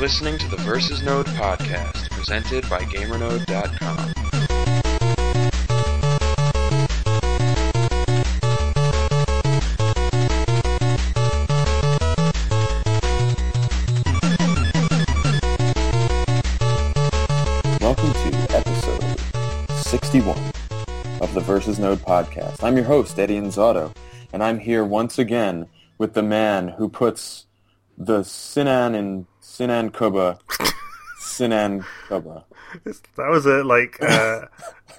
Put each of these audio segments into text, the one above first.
listening to the Versus Node podcast, presented by GamerNode.com. Welcome to episode 61 of the Versus Node podcast. I'm your host, Eddie Inzauto, and I'm here once again with the man who puts the Sinan in Sinan Kubba, Sinan Kubba. That was a like, uh,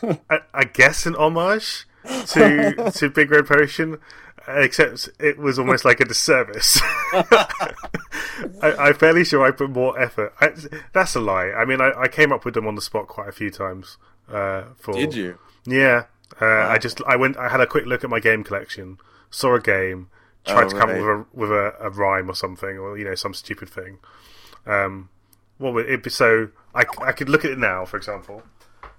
I, I guess, an homage to to Big Red Potion, except it was almost like a disservice. I, I'm fairly sure I put more effort. I, that's a lie. I mean, I, I came up with them on the spot quite a few times. Uh, for Did you? Yeah, uh, I just I went. I had a quick look at my game collection, saw a game, tried Oh, to come right. up with a with a, a rhyme or something, or you know, some stupid thing. Um, what would it be? So I, I could look at it now, for example.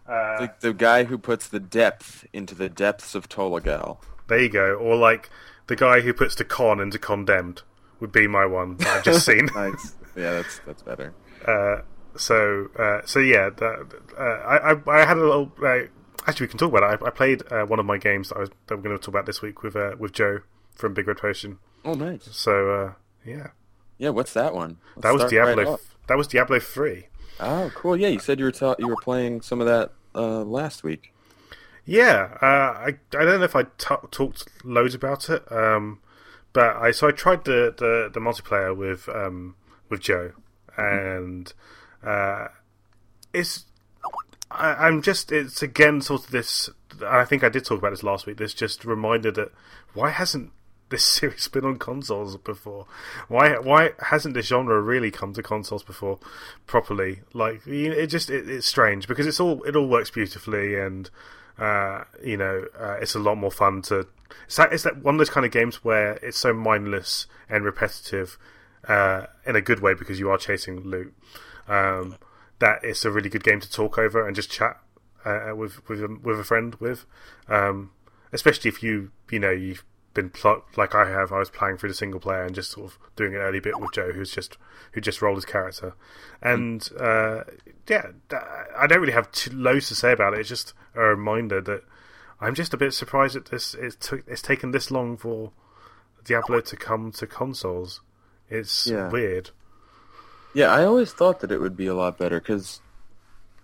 Uh, The, the guy who puts the depth into the depths of Tolagal. there you go. Or like the guy who puts the con into condemned would be my one that I've just seen. Nice. yeah, that's that's better. Uh, so uh, so yeah, that, uh, I, I I had a little. Uh, actually, we can talk about it. I, I played uh, one of my games that I was that we're going to talk about this week with uh, with Joe from Big Red Potion. Oh, nice. So uh, yeah, Yeah, what's that one? Let's that was start right Diablo. that was Diablo three. Oh, cool. Yeah, you said you were ta- you were playing some of that uh, last week. Yeah, uh, I I don't know if I t- talked loads about it, um, but I so I tried the the, the multiplayer with um, with Joe, and uh, it's I, I'm just it's again sort of this. I think I did talk about this last week. This just reminder that why hasn't this series been on consoles before? Why why hasn't this genre really come to consoles before properly? Like it just it, it's strange because it's all it all works beautifully and uh, you know uh, it's a lot more fun to. It's that, it's that one of those kind of games where it's so mindless and repetitive uh, in a good way because you are chasing loot. Um, that it's a really good game to talk over and just chat uh, with with a, with a friend with, um, especially if you you know you've been pl- like I have. I was playing through the single player and just sort of doing an early bit with Joe, who's just who just rolled his character, and uh, yeah, I don't really have too loads to say about it. It's just a reminder that I'm just a bit surprised that this it's took it's taken this long for Diablo to come to consoles. It's Yeah. weird. Yeah, I always thought that it would be a lot better because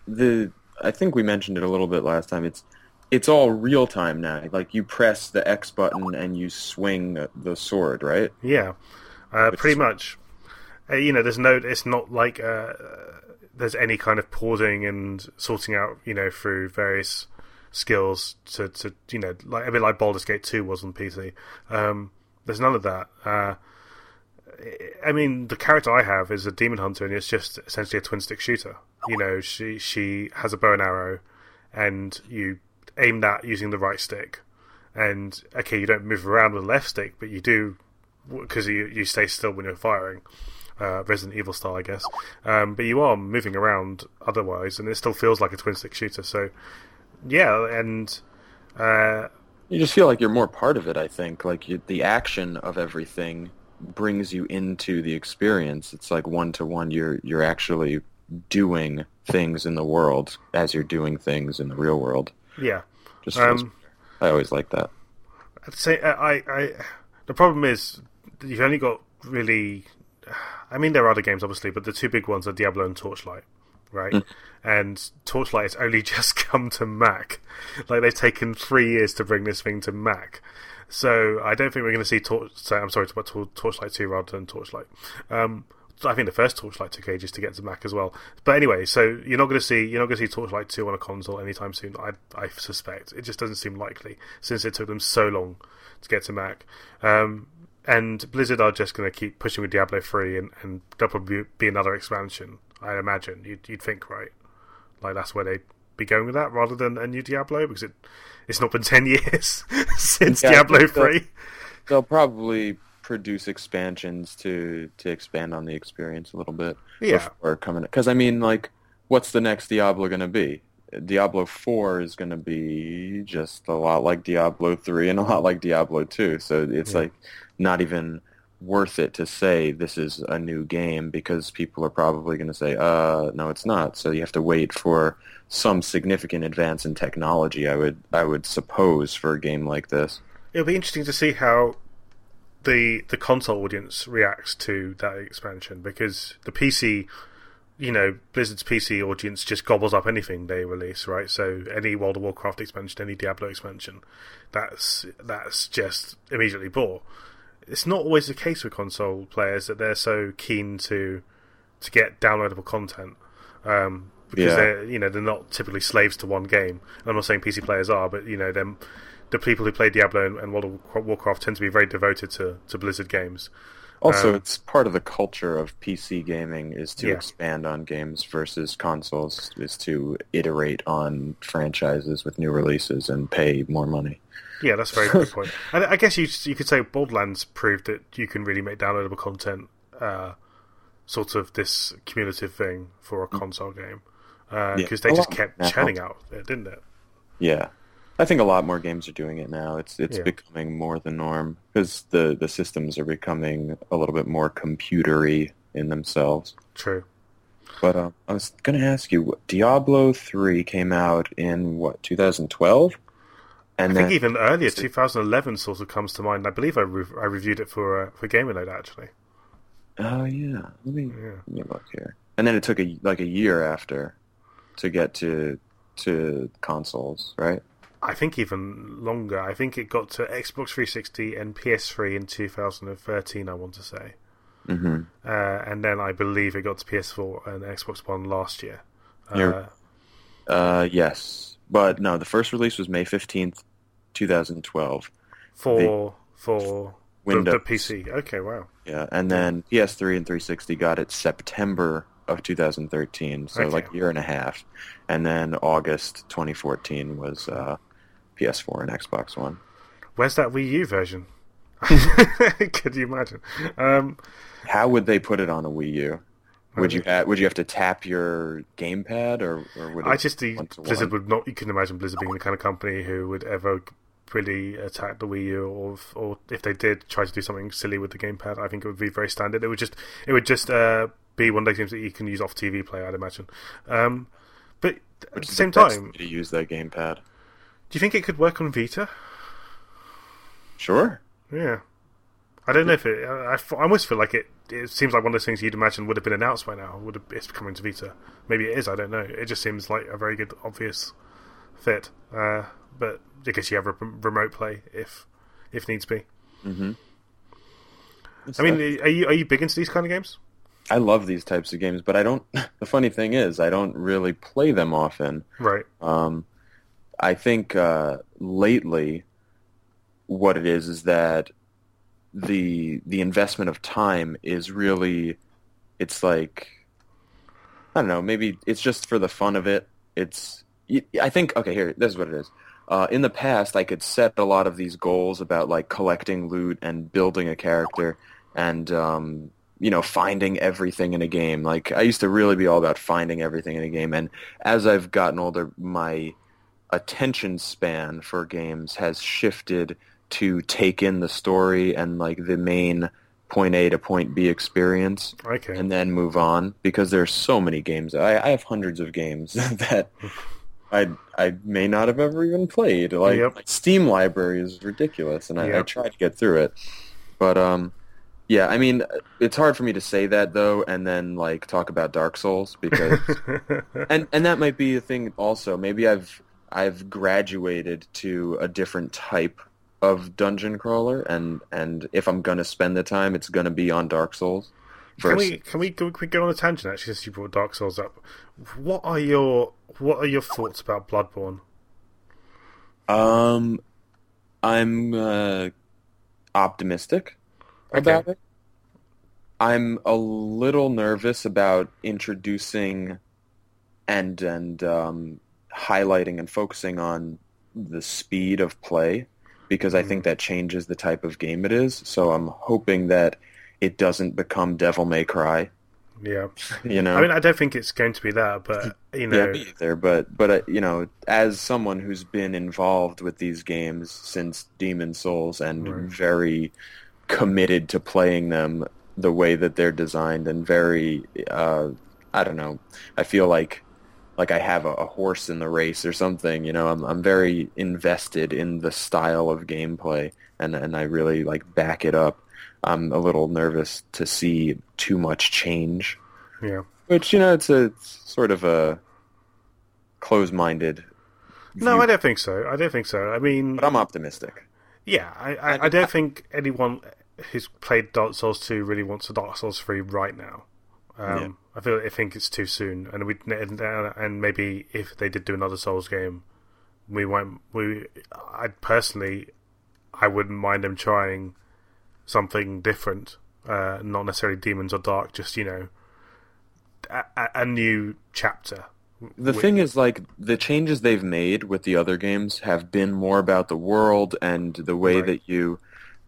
the I think we mentioned it a little bit last time. It's it's all real time now. Like you press the X button and you swing the sword, right? Yeah, uh, pretty much. Uh, you know, there's no. It's not like uh, there's any kind of pausing and sorting out. You know, through various skills to, to you know, like a bit like Baldur's Gate Two was on PC. Um, there's none of that. Uh, I mean, the character I have is a demon hunter, and it's just essentially a twin stick shooter. You know, she she has a bow and arrow, and you aim that using the right stick. And okay, you don't move around with the left stick, but you do because you you stay still when you're firing. Uh, Resident Evil style, I guess. Um, but you are moving around otherwise, and it still feels like a twin stick shooter. So, yeah, and uh, You just feel like you're more part of it. I think like you, the action of everything brings you into the experience. It's like one to one. You're you're actually doing things in the world as you're doing things in the real world. Yeah, Just Um, I always like that. I'd say I, I the problem is you've only got really I mean there are other games obviously but the two big ones are Diablo and Torchlight right? And Torchlight has only just come to Mac. Like they've taken three years to bring this thing to Mac. So I don't think we're going to see Tor- so I'm sorry to about Tor- Torchlight 2 rather than Torchlight. Um, I think the first Torchlight took ages to get to Mac as well. But anyway, so you're not going to see you're not going to see Torchlight two on a console anytime soon. I I suspect it just doesn't seem likely since it took them so long to get to Mac. Um, and Blizzard are just going to keep pushing with Diablo three, and, and there'll probably be another expansion. I imagine you'd you'd think right, like that's where they'd be going with that rather than a new Diablo because it it's not been ten years since Yeah, Diablo so. three. They'll probably produce expansions to to expand on the experience a little bit. Yeah. Before coming, because I mean, like, what's the next Diablo going to be? Diablo 4 is going to be just a lot like Diablo 3 and a lot like Diablo 2. So it's Yeah. like not even worth it to say this is a new game because people are probably going to say, uh, no, it's not. So you have to wait for some significant advance in technology. I would I would suppose for a game like this. It'll be interesting to see how the the console audience reacts to that expansion because the PC, you know, Blizzard's PC audience just gobbles up anything they release, right? So any World of Warcraft expansion, any Diablo expansion, that's that's just immediately bought. It's not always the case with console players that they're so keen to to get downloadable content. Um, because Yeah. they're you know they're not typically slaves to one game. And I'm not saying PC players are, but you know them the people who play Diablo and, and World of Warcraft tend to be very devoted to, to Blizzard games. Also, Um, it's part of the culture of PC gaming is to Yeah. expand on games versus consoles is to iterate on franchises with new releases and pay more money. Yeah, that's a very good point. And I guess you you could say Borderlands proved that you can really make downloadable content uh, sort of this cumulative thing for a console game because Yeah. they just kept churning out, it, didn't it? Yeah. I think a lot more games are doing it now. It's it's Yeah. becoming more the norm because the, the systems are becoming a little bit more computery in themselves. True. But uh, I was going to ask you, Diablo 3 came out in, what, 2012? And I then, think even earlier, 2011 sort of comes to mind. I believe I, re- I reviewed it for uh, for GamerNode actually. oh yeah, let me, Yeah. let me look here. And then it took a, like a year after to get to to consoles, right? I think even longer. I think it got to Xbox 360 and PS3 in 2013. I want to say, hmm uh, and then I believe it got to PS4 and Xbox One last year. Uh, Uh, yes, but no, the first release was May 15th, 2012. for for the, Windows. the PC. Okay, wow. Yeah, and then PS3 and 360 got it September of 2013, so Okay. like a year and a half. And then August 2014 was uh, PS4 and Xbox One. Where's that Wii U version? Could you imagine? Um, How would they put it on a Wii U? Would you ha- would you have to tap your gamepad or, or would it I just the Blizzard would not. You can imagine Blizzard being the kind of company who would ever really attack the Wii U, or if- or if they did try to do something silly with the gamepad, I think it would be very standard. It would just it would just uh, be one of those games that you can use off TV play. I'd imagine. Um, but at the same time, to use that gamepad. Do you think it could work on Vita? Sure. Yeah. I don't know if it. I, I almost feel like it. It seems like one of those things you'd imagine would have been announced by now. Would have, it's coming to Vita? Maybe it is. I don't know. It just seems like a very good, obvious fit. Uh, but I guess you have re- remote play if if needs be. Mm-hmm. I mean, are you are you big into these kind of games? I love these types of games, but I don't. The funny thing is, I don't really play them often. Right. Um, I think uh, lately, what it is is that the the investment of time is really, it's like, I don't know, maybe it's just for the fun of it. It's I think okay here this is what it is. Uh, in the past, I could set a lot of these goals about like collecting loot and building a character and um, you know finding everything in a game. Like I used to really be all about finding everything in a game, and as I've gotten older, my attention span for games has shifted to take in the story and like the main point A to point B experience Okay. and then move on because there's so many games. I, I have hundreds of games that I I may not have ever even played. Like Yep. Steam library is ridiculous, and I, I Yep. try to get through it. But um, yeah, I mean, it's hard for me to say that though, and then like talk about Dark Souls because and and that might be a thing also. Maybe I've I've graduated to a different type of dungeon crawler, and and if I'm gonna spend the time, it's gonna be on Dark Souls. Can we can we go, can we go on a tangent actually since you brought Dark Souls up? What are your what are your thoughts about Bloodborne? um, I'm uh, optimistic Okay. about it. I'm a little nervous about introducing and and um, highlighting and focusing on the speed of play because I think that changes the type of game it is. So I'm hoping that it doesn't become Devil May Cry. Yeah, You know, I mean, I don't think it's going to be that, but you yeah, know, me either. But but uh, you know, as someone who's been involved with these games since Demon's Souls and Right. very committed to playing them the way that they're designed and very uh, I don't know. I feel like like I have a, a, horse in the race or something. You know, I'm I'm very invested in the style of gameplay, and and I really like back it up. I'm a little nervous to see too much change. Yeah, which you know, it's a it's sort of a close-minded. No, view. I don't think so. I don't think so. I mean, but I'm optimistic. Yeah, I, I, I don't think anyone who's played Dark Souls 2 really wants a Dark Souls 3 right now. Um, yeah. I feel I think it's too soon, and we and, and maybe if they did do another Souls game, we won't. We I personally, I wouldn't mind them trying something different, uh, not necessarily demons or dark, just you know, a, a new chapter. The with... thing is, like the changes they've made with the other games have been more about the world and the way right. that you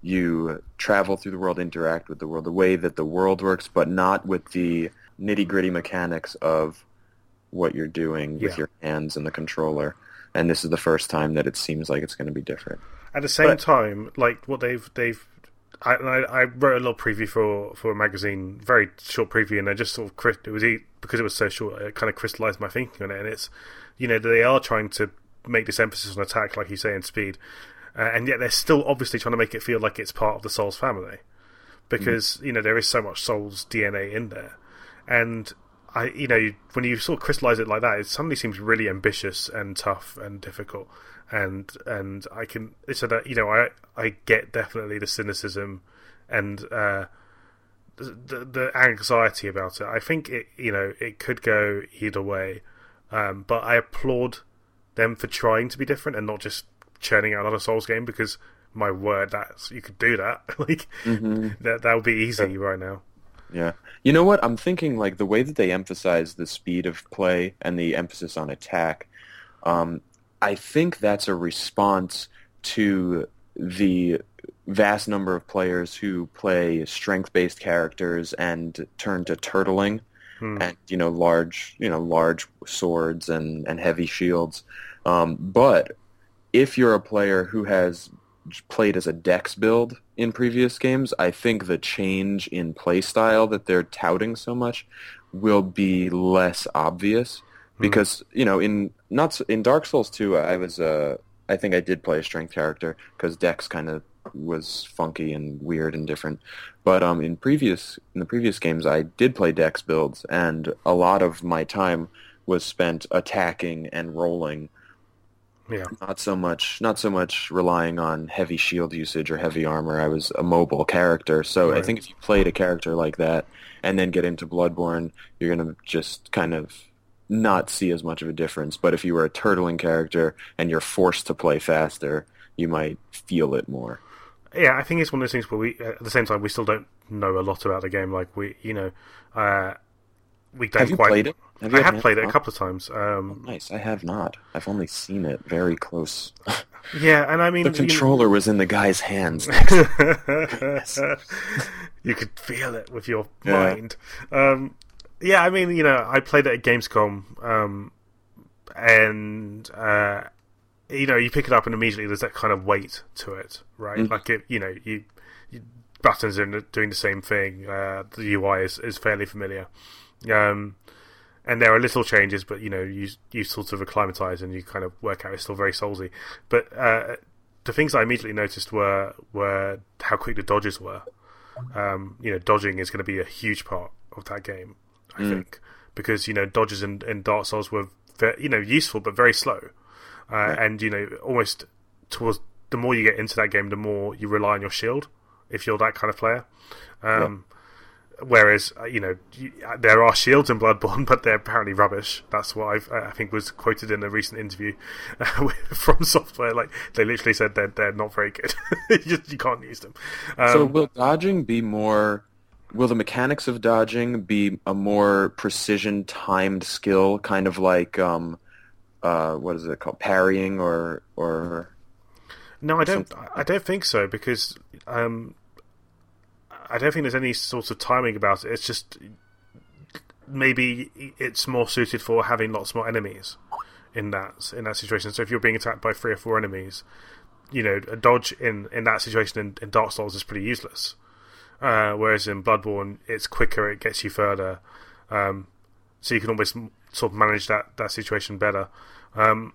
you travel through the world, interact with the world, the way that the world works, but not with the nitty gritty mechanics of what you're doing with your hands and the controller. And this is the first time that it seems like it's going to be different. At the same but, time, like what they've they've, I, I, wrote a little preview for for a magazine, very short preview, and I just sort of it was because it was so short, it kind of crystallized my thinking on it. And it's you know they are trying to make this emphasis on attack, like you say, and speed, uh, and yet they're still obviously trying to make it feel like it's part of the Souls family, because mm. you know there is so much Souls DNA in there, and I you know when you sort of crystallize it like that, it suddenly seems really ambitious and tough and difficult, and and I can so that you know I I get definitely the cynicism and. Uh, the, the anxiety about it. I think it, you know, it could go either way, um, but I applaud them for trying to be different and not just churning out another Souls game because my word, that's you could do that. like mm-hmm. that that would be easy right now. Yeah. You know what? I'm thinking like the way that they emphasize the speed of play and the emphasis on attack. Um, I think that's a response to the vast number of players who play strength-based characters and turn to turtling hmm. and you know large you know large swords and and heavy shields. Um, but if you're a player who has played as a dex build in previous games, I think the change in playstyle that they're touting so much will be less obvious hmm. because you know in not in Dark Souls 2 I was uh I think I did play a strength character because dex kind of was funky and weird and different. But um in previous in the previous games I did play dex builds and a lot of my time was spent attacking and rolling yeah. Not so much not so much relying on heavy shield usage or heavy armor. I was a mobile character. So right. I think if you played a character like that and then get into Bloodborne, you're going to just kind of not see as much of a difference. But if you were a turtling character and you're forced to play faster, you might feel it more. Yeah, I think it's one of those things where we, at the same time, we still don't know a lot about the game. Like we, you know, uh, we don't Have you quite. Played it? Have I have played it a couple of times. Um, oh, nice. I have not. I've only seen it very close. yeah, and I mean the controller you was in the guy's hands. you could feel it with your yeah. mind. Um, yeah, I mean, you know, I played it at Gamescom, um, and uh, you know, you pick it up and immediately there's that kind of weight to it, right? Mm. Like it, you know, you, you buttons are doing the same thing. Uh, the UI is, is fairly familiar. Um, and there are little changes, but you know, you you sort of acclimatize and you kind of work out it's still very soulsy. But uh, the things I immediately noticed were were how quick the dodges were. Um, you know, dodging is going to be a huge part of that game, I mm. think, because you know dodges and, in Dark Souls were very, you know useful but very slow, uh, right. and you know almost towards the more you get into that game, the more you rely on your shield if you're that kind of player. Um, Whereas, uh, you know, uh, there are shields in Bloodborne, but they're apparently rubbish. That's what I've, i think was quoted in a recent interview uh, FromSoftware. Like they literally said they're they're not very good. you, just, you can't use them. Um, so will dodging be more? Will the mechanics of dodging be a more precision timed skill, kind of like um, uh, what is it called, parrying or or? No, I don't. I don't think so because um, I don't think there's any sort of timing about it. It's just maybe it's more suited for having lots more enemies in that in that situation. So if you're being attacked by three or four enemies, you know a dodge in in that situation in, in Dark Souls is pretty useless. Uh, whereas in Bloodborne, it's quicker, it gets you further, um, so you can almost sort of manage that that situation better. Um,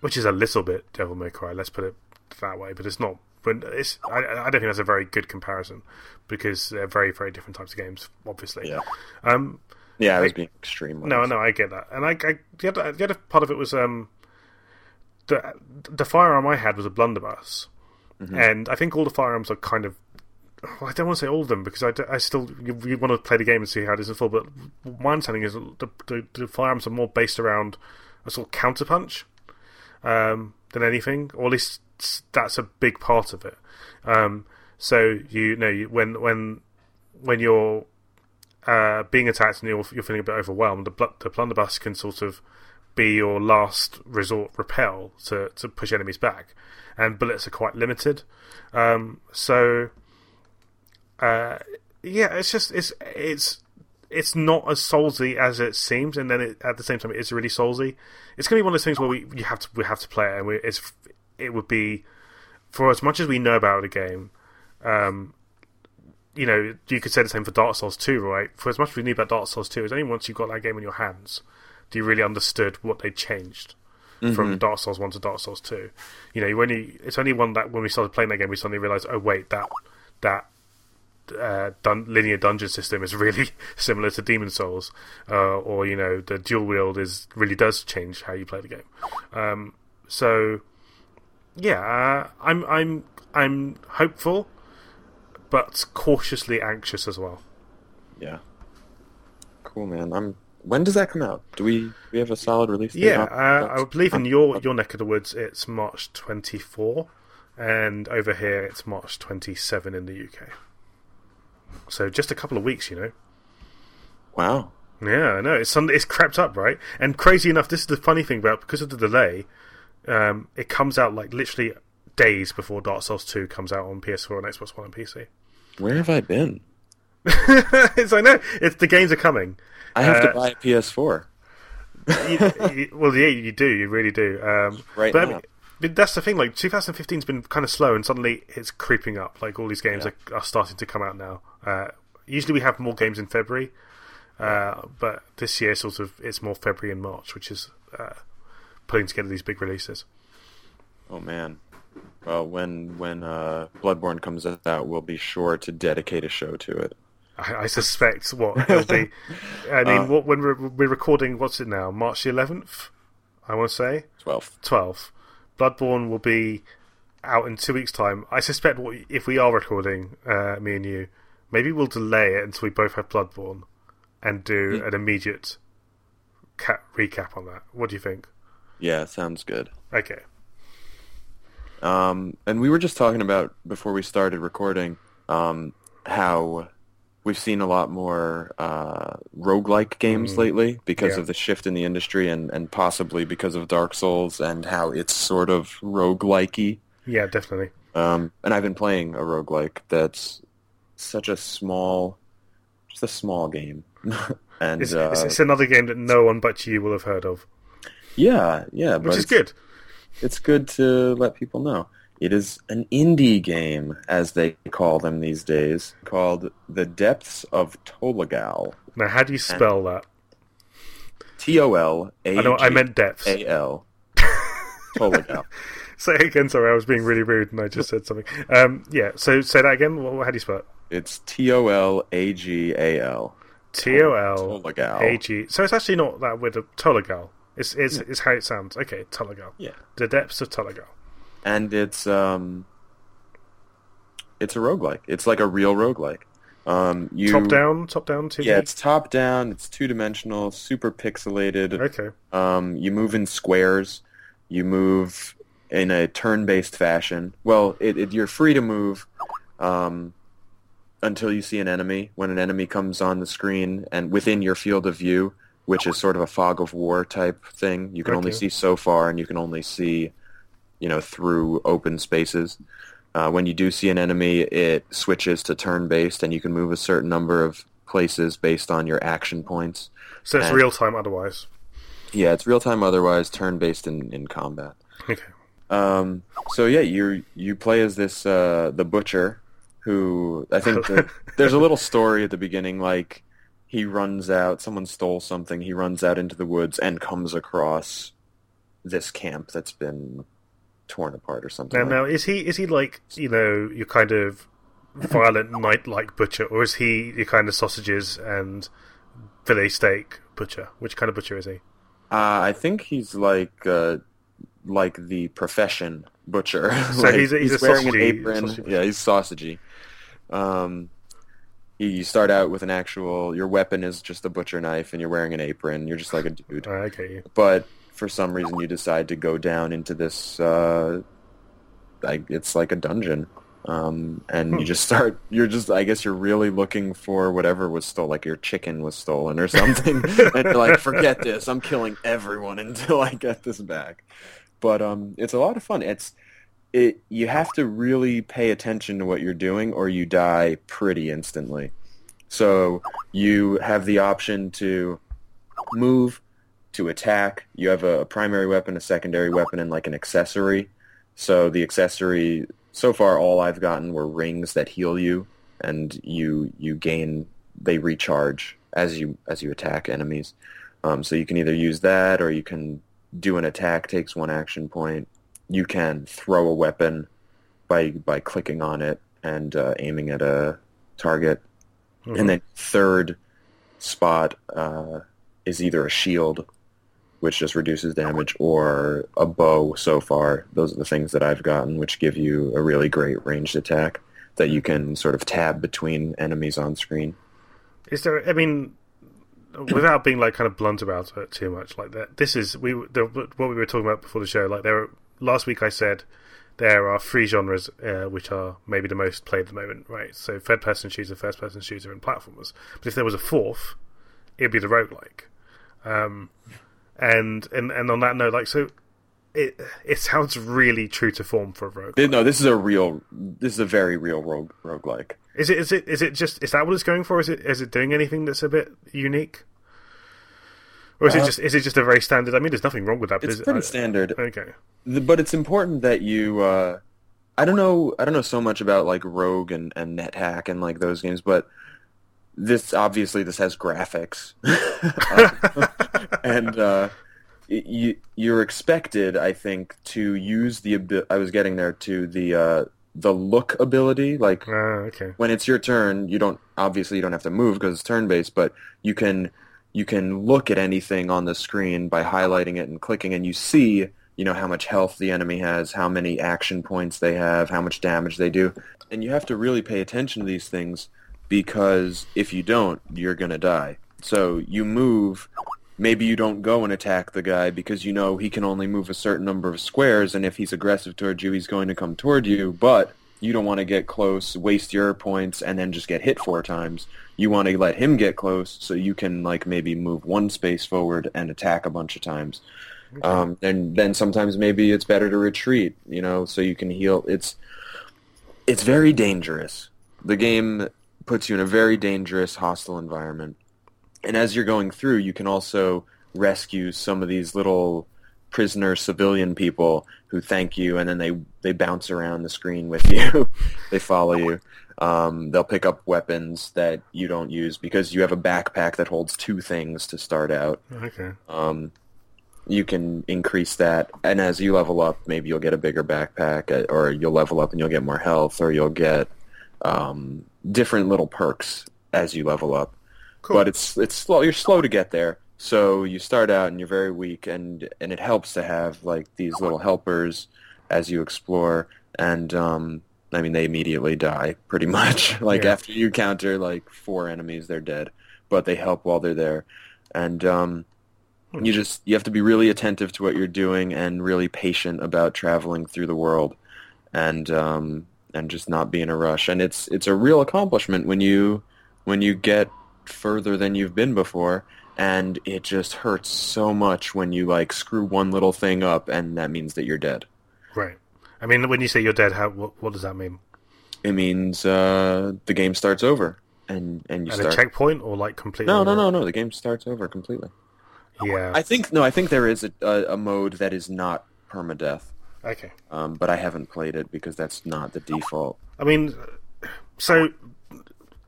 which is a little bit Devil May Cry. Let's put it that way, but it's not. But it's I, I don't think that's a very good comparison because they're very very different types of games, obviously. Yeah. Um, Yeah, I was being extreme. no, no, I get that, and I, I the, other, the other part of it was um, the the firearm I had was a blunderbuss, and I think all the firearms are kind of. well, I don't want to say all of them because I, I still you, you want to play the game and see how it is in full. But my understanding is the, the, the firearms are more based around a sort of counterpunch um, than anything, or at least that's a big part of it. Um, so you know when when when you're uh, being attacked and you're, you're feeling a bit overwhelmed, the, the blunderbuss can sort of be your last resort repel to, to push enemies back, and bullets are quite limited. Um, so, uh, yeah, it's just it's it's it's not as soulsy as it seems, and then it, at the same time, it is really soulsy. It's going to be one of those things where we you have to we have to play it, and we, it's it would be for as much as we know about the game. Um, you know, you could say the same for Dark Souls 2, right? For as much as we knew about Dark Souls 2, it's only once you got that game in your hands do you really understood what they changed from Dark Souls 1 to Dark Souls 2. You know, you only it's only one that when we started playing that game, we suddenly realized, oh wait, that that uh, dun- linear dungeon system is really similar to Demon's Souls, uh, or you know, the dual wield is really does change how you play the game. Um, so, yeah, uh, I'm I'm I'm hopeful, but cautiously anxious as well. Yeah. Cool, man. I'm. When does that come out? Do we do we have a solid release date? Yeah, uh, I believe in your your neck of the woods it's March 24, and over here it's March 27 in the UK. So just a couple of weeks, you know. Wow. Yeah, I know it's some, it's crept up, right? And crazy enough, this is the funny thing about because of the delay, um, it comes out like literally days before Dark Souls 2 comes out on PS4 and Xbox One and PC. Where have I been? it's, I know it's the games are coming. I have to Uh, buy a PS4. you, you, well, yeah, you do. You really do. Um, Right but, I now. mean, but that's the thing. Like 2015's been kind of slow, and suddenly it's creeping up. Like all these games Yeah. are, are starting to come out now. Uh, usually we have more games in February, uh, but this year sort of it's more February and March, which is uh, putting together these big releases. Oh man. Well, when when uh, Bloodborne comes out, we'll be sure to dedicate a show to it. I, I suspect what it'll be. I mean, Uh, what when we're, we're recording, what's it now? March the 11th, I want to say. Twelfth. 12th. Bloodborne will be out in two weeks' time. I suspect what, if we are recording, uh, me and you, maybe we'll delay it until we both have Bloodborne and do an immediate ca- recap on that. What do you think? Yeah, sounds good. Okay. Um, and we were just talking about before we started recording um, how we've seen a lot more uh, roguelike games lately because Yeah. of the shift in the industry and, and possibly because of Dark Souls and how it's sort of roguelikey. Yeah, definitely. Um, and I've been playing a roguelike that's such a small, just a small game. and It's, uh, it's, it's another game that no one but you will have heard of, yeah, yeah, which but is it's- good. it's good to let people know. It is an indie game, as they call them these days, called The Depths of Tolagal. Now, how do you spell that? T O L A I know I meant depths. A L. Tolagal. Say it again. Sorry, I was being really rude and I just said something. Um, yeah. So say that again. What, how do you spell it? It's T O L A G A L. T O L Tolagal. A G. So it's actually not that with a Tolagal. It's it's, it's how it sounds. Okay, Tolagal. Yeah. The depths of Tolagal. And it's um it's a roguelike. It's like a real roguelike. Um you Top down, top down, two. Yeah, it's top down, it's two dimensional, super pixelated. okay. Um, you move in squares. You move in a turn-based fashion. Well, it, it, you're free to move um, until you see an enemy. When an enemy comes on the screen and within your field of view, which is sort of a fog of war type thing, you can only see so far, and you can only see, you know, through open spaces. Uh, when you do see an enemy, it switches to turn-based, and you can move a certain number of places based on your action points. So it's and- real time. Otherwise, Yeah, it's real time otherwise, turn based in, in combat. okay. Um, so yeah, you you play as this uh, the butcher, who I think the, there's a little story at the beginning, like he runs out, someone stole something, he runs out into the woods and comes across this camp that's been torn apart or something. Now, like now is he is he like you know your kind of violent knight like butcher, or is he your kind of sausages and fillet steak butcher? Which kind of butcher is he? Uh, I think he's like uh, like the profession butcher. So Like, he's a- he's a wearing an apron. sausagey yeah, he's sausagey. Um, you start out with an actual. Your weapon is just a butcher knife, and you're wearing an apron. You're just like a dude. Okay, But for some reason, you decide to go down into this. Uh, like it's like a dungeon. Um, and you just start. You're just. I guess you're really looking for whatever was stolen. Like your chicken was stolen or something. and you're like, forget this. I'm killing everyone until I get this back. But um, it's a lot of fun. It's it. You have to really pay attention to what you're doing, or you die pretty instantly. So you have the option to move, to attack. You have a, primary weapon, a secondary weapon, and like an accessory. So the accessory, so far, all I've gotten were rings that heal you, and you you gain they recharge as you as you attack enemies. Um, so you can either use that, or you can do an attack, takes one action point. You can throw a weapon by by clicking on it and uh, aiming at a target. Mhm. And then third spot uh, is either a shield, which just reduces damage, or a bow so far. Those are the things that I've gotten, which give you a really great ranged attack that you can sort of tab between enemies on screen. Is there? I mean, without being like kind of blunt about it too much, like that. This is we the, what we were talking about before the show. Like there, are, last week I said there are three genres uh, which are maybe the most played at the moment, right? So third person shooter, first person shooter, and platformers. But if there was a fourth, it'd be the roguelike. Um, and and and on that note, like so. It it sounds really true to form for a rogue. No, this is a real. This is a very real rogue roguelike. Is it is it is it just is that what it's going for? Is it is it doing anything that's a bit unique? Or is it Uh, just is it just a very standard? I mean, there's nothing wrong with that. But It's it- pretty I- standard. Okay. The- but it's important that you uh I don't know I don't know so much about like Rogue and, and NetHack and like those games, but this obviously this has graphics. Uh, and uh you you're expected, I think, to use the I was getting there to the uh the look ability like Ah, okay. when it's your turn, you don't obviously you don't have to move because it's turn based, but you can you can look at anything on the screen by highlighting it and clicking, and you see you know how much health the enemy has, how many action points they have, how much damage they do, and you have to really pay attention to these things because if you don't, you're gonna die. So you move. Maybe you don't go and attack the guy because you know he can only move a certain number of squares, and if he's aggressive towards you, he's going to come toward you. But you don't want to get close, waste your points, and then just get hit four times. You want to let him get close so you can like maybe move one space forward and attack a bunch of times. Um, and then sometimes maybe it's better to retreat, you know, so you can heal. It's it's very dangerous. The game puts you in a very dangerous, hostile environment. And as you're going through, you can also rescue some of these little prisoner civilian people who thank you, and then they, they bounce around the screen with you. they follow you. Um, they'll pick up weapons that you don't use because you have a backpack that holds two things to start out. Okay. Um, you can increase that, and as you level up, maybe you'll get a bigger backpack, uh, or you'll level up and you'll get more health, or you'll get um, different little perks as you level up. Cool. But it's it's slow. You're slow to get there, so you start out and you're very weak, and and it helps to have like these little helpers as you explore. And um, I mean, they immediately die pretty much. like Yeah. after you counter like four enemies, they're dead, but they help while they're there. And um, you just you have to be really attentive to what you're doing and really patient about traveling through the world, and um, and just not be in a rush. And it's it's a real accomplishment when you when you get further than you've been before. And it just hurts so much when you like screw one little thing up, and that means that you're dead. Right. I mean, when you say you're dead, how what, what does that mean? It means uh, the game starts over, and and you At start. a checkpoint or like completely? no, no, no, no. The game starts over completely. Yeah. I think no. I think there is a, a, a mode that is not permadeath. Okay. um, but I haven't played it because that's not the default. I mean, so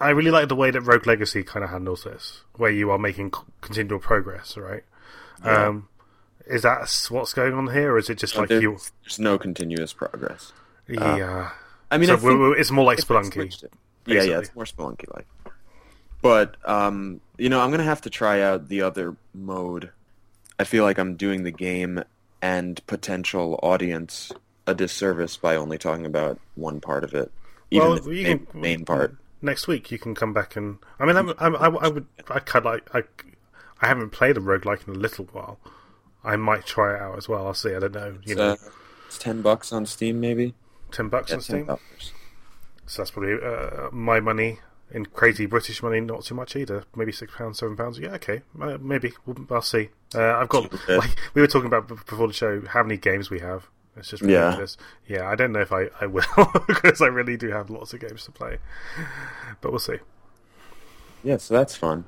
I really like the way that Rogue Legacy kind of handles this, where you are making continual progress, right? Um, is that what's going on here, or is it just like There- you? There's no continuous progress. Yeah. I mean, so I think we- we- it's more like Spelunky. it- Yeah, yeah, it's more Spelunky like. But um, you know, I'm gonna have to try out the other mode. I feel like I'm doing the game and potential audience a disservice by only talking about one part of it, even Well, the you main, can- main part. Next week you can come back and I mean I'm, I'm, I, I would I kind of like I I haven't played a roguelike in a little while. I might try it out as well. I'll see. I don't know. You It's, know, uh, it's ten bucks on Steam, maybe. ten bucks Yeah, on Steam. dollars. So that's probably uh, my money in crazy British money, not too much either. Maybe six pounds, seven pounds. Yeah, okay, uh, maybe We'll- I'll see. Uh, I've got like we were talking about before the show how many games we have. It's just Yeah. ridiculous. Yeah, I don't know if I, I will because I really do have lots of games to play, but we'll see. Yeah, so that's fun.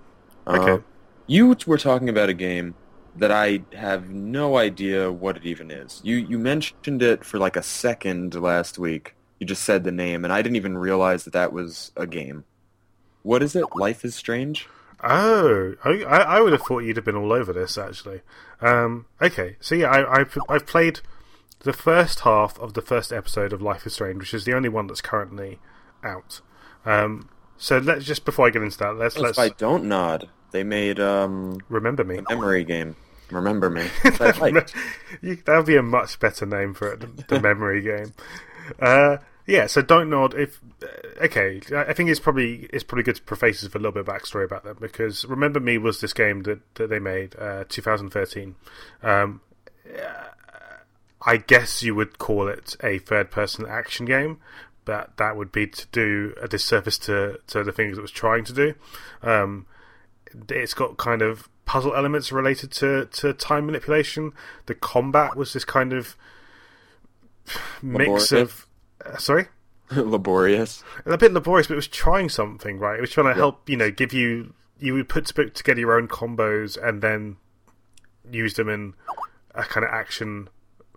Okay. Uh, you were talking about a game that I have no idea what it even is. You you mentioned it for like a second last week. You just said the name, and I didn't even realize that that was a game. What is it? Life is Strange? Oh, I, I I would have thought you'd have been all over this actually. Um, okay, so yeah, I, I've I've played the first half of the first episode of Life is Strange, which is the only one that's currently out. Um, so let's just before I get into that, let's let's If I Dontnod, they made um, remember me. a memory game. Remember me. Which I liked. You- that would be a much better name for it, the, memory game. Uh, yeah, so Dontnod. If uh, okay, I I think it's probably it's probably good to preface this with a little bit of backstory about them because Remember Me was this game that, that they made, uh, 2013. Um, I guess you would call it a third-person action game, but that would be to do a disservice to to the things it was trying to do. Um, it's got kind of puzzle elements related to, to time manipulation. The combat was this kind of mix Laborious. of. Uh, sorry? Laborious. A bit laborious, but it was trying something, right? It was trying to help, you know, give you. You would put to- together your own combos and then use them in a kind of action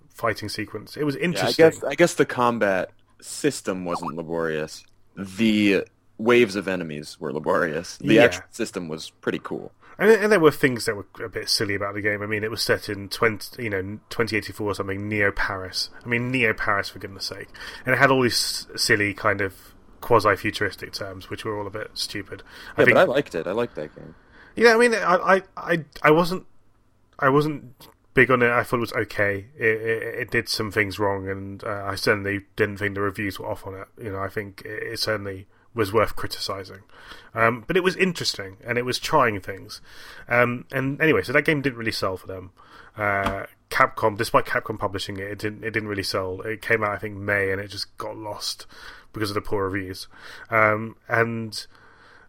fighting sequence. It was Yeah, I interesting. guess I guess the combat system wasn't laborious. The waves of enemies were laborious. The Yeah. action system was pretty cool. And, and there were things that were a bit silly about the game. I mean, it was set in twenty, you know, twenty eighty four or something. Neo Paris. I mean, Neo Paris for goodness sake. And it had all these silly kind of quasi futuristic terms, which were all a bit stupid. I think, but I liked it. I liked that game. yeah, I mean, I, I, I, I wasn't, I wasn't big on it. I thought it was okay. It, it, it did some things wrong, and uh, I certainly didn't think the reviews were off on it. You know, I think it, it certainly was worth criticizing. Um, but it was interesting, and it was trying things. Um, and anyway, so that game didn't really sell for them. Uh, Capcom, despite Capcom publishing it, it didn't. It didn't really sell. It came out, I think, May, and it just got lost because of the poor reviews. Um, and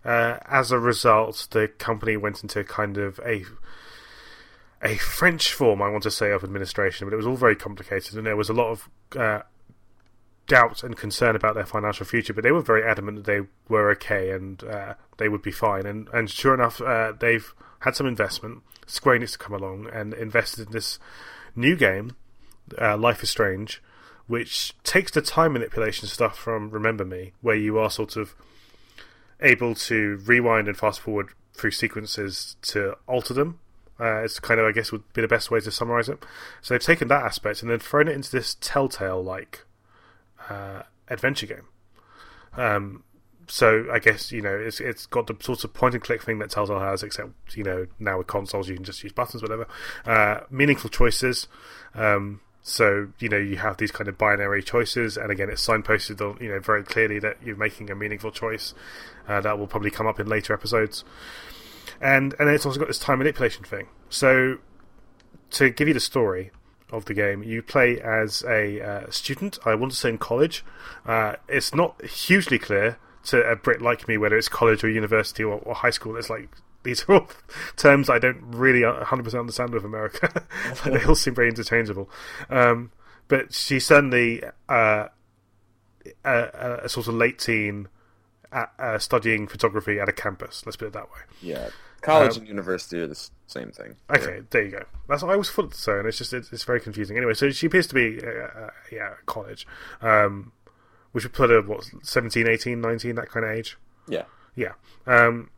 uh, as a result, the company went into kind of a a French form, I want to say, of administration, but it was all very complicated, and there was a lot of uh, doubt and concern about their financial future. But they were very adamant that they were okay and uh, they would be fine. And and sure enough, uh, they've had some investment. Square Enix to come along and invested in this new game, uh, Life is Strange, which takes the time manipulation stuff from Remember Me, where you are sort of able to rewind and fast forward through sequences to alter them. Uh, it's kind of, I guess, would be the best way to summarize it. So they've taken that aspect and then thrown it into this Telltale like uh, adventure game. Um, so I guess you know it's it's got the sort of point and click thing that Telltale has, except you know now with consoles you can just use buttons, whatever. Uh, meaningful choices. Um, so you know you have these kind of binary choices, and again it's signposted on you know very clearly that you're making a meaningful choice. Uh, that will probably come up in later episodes. And and it's also got this time manipulation thing. So to give you the story of the game, you play as a uh, student. I want to say in college. Uh, it's not hugely clear to a Brit like me whether it's college or university or, or high school. It's like these are all terms I don't really 100% understand with America. they all seem very interchangeable. Um, but she's certainly uh, a, a sort of late teen at, uh, studying photography at a campus. Let's put it that way. Yeah, college Um, and university are the same thing. Okay, there you go. That's what I always thought so, and it's just it's, it's very confusing. Anyway, so she appears to be uh, uh, yeah college, um, which would put her what 17, 18, 19, that kind of age. Yeah, Yeah. Um,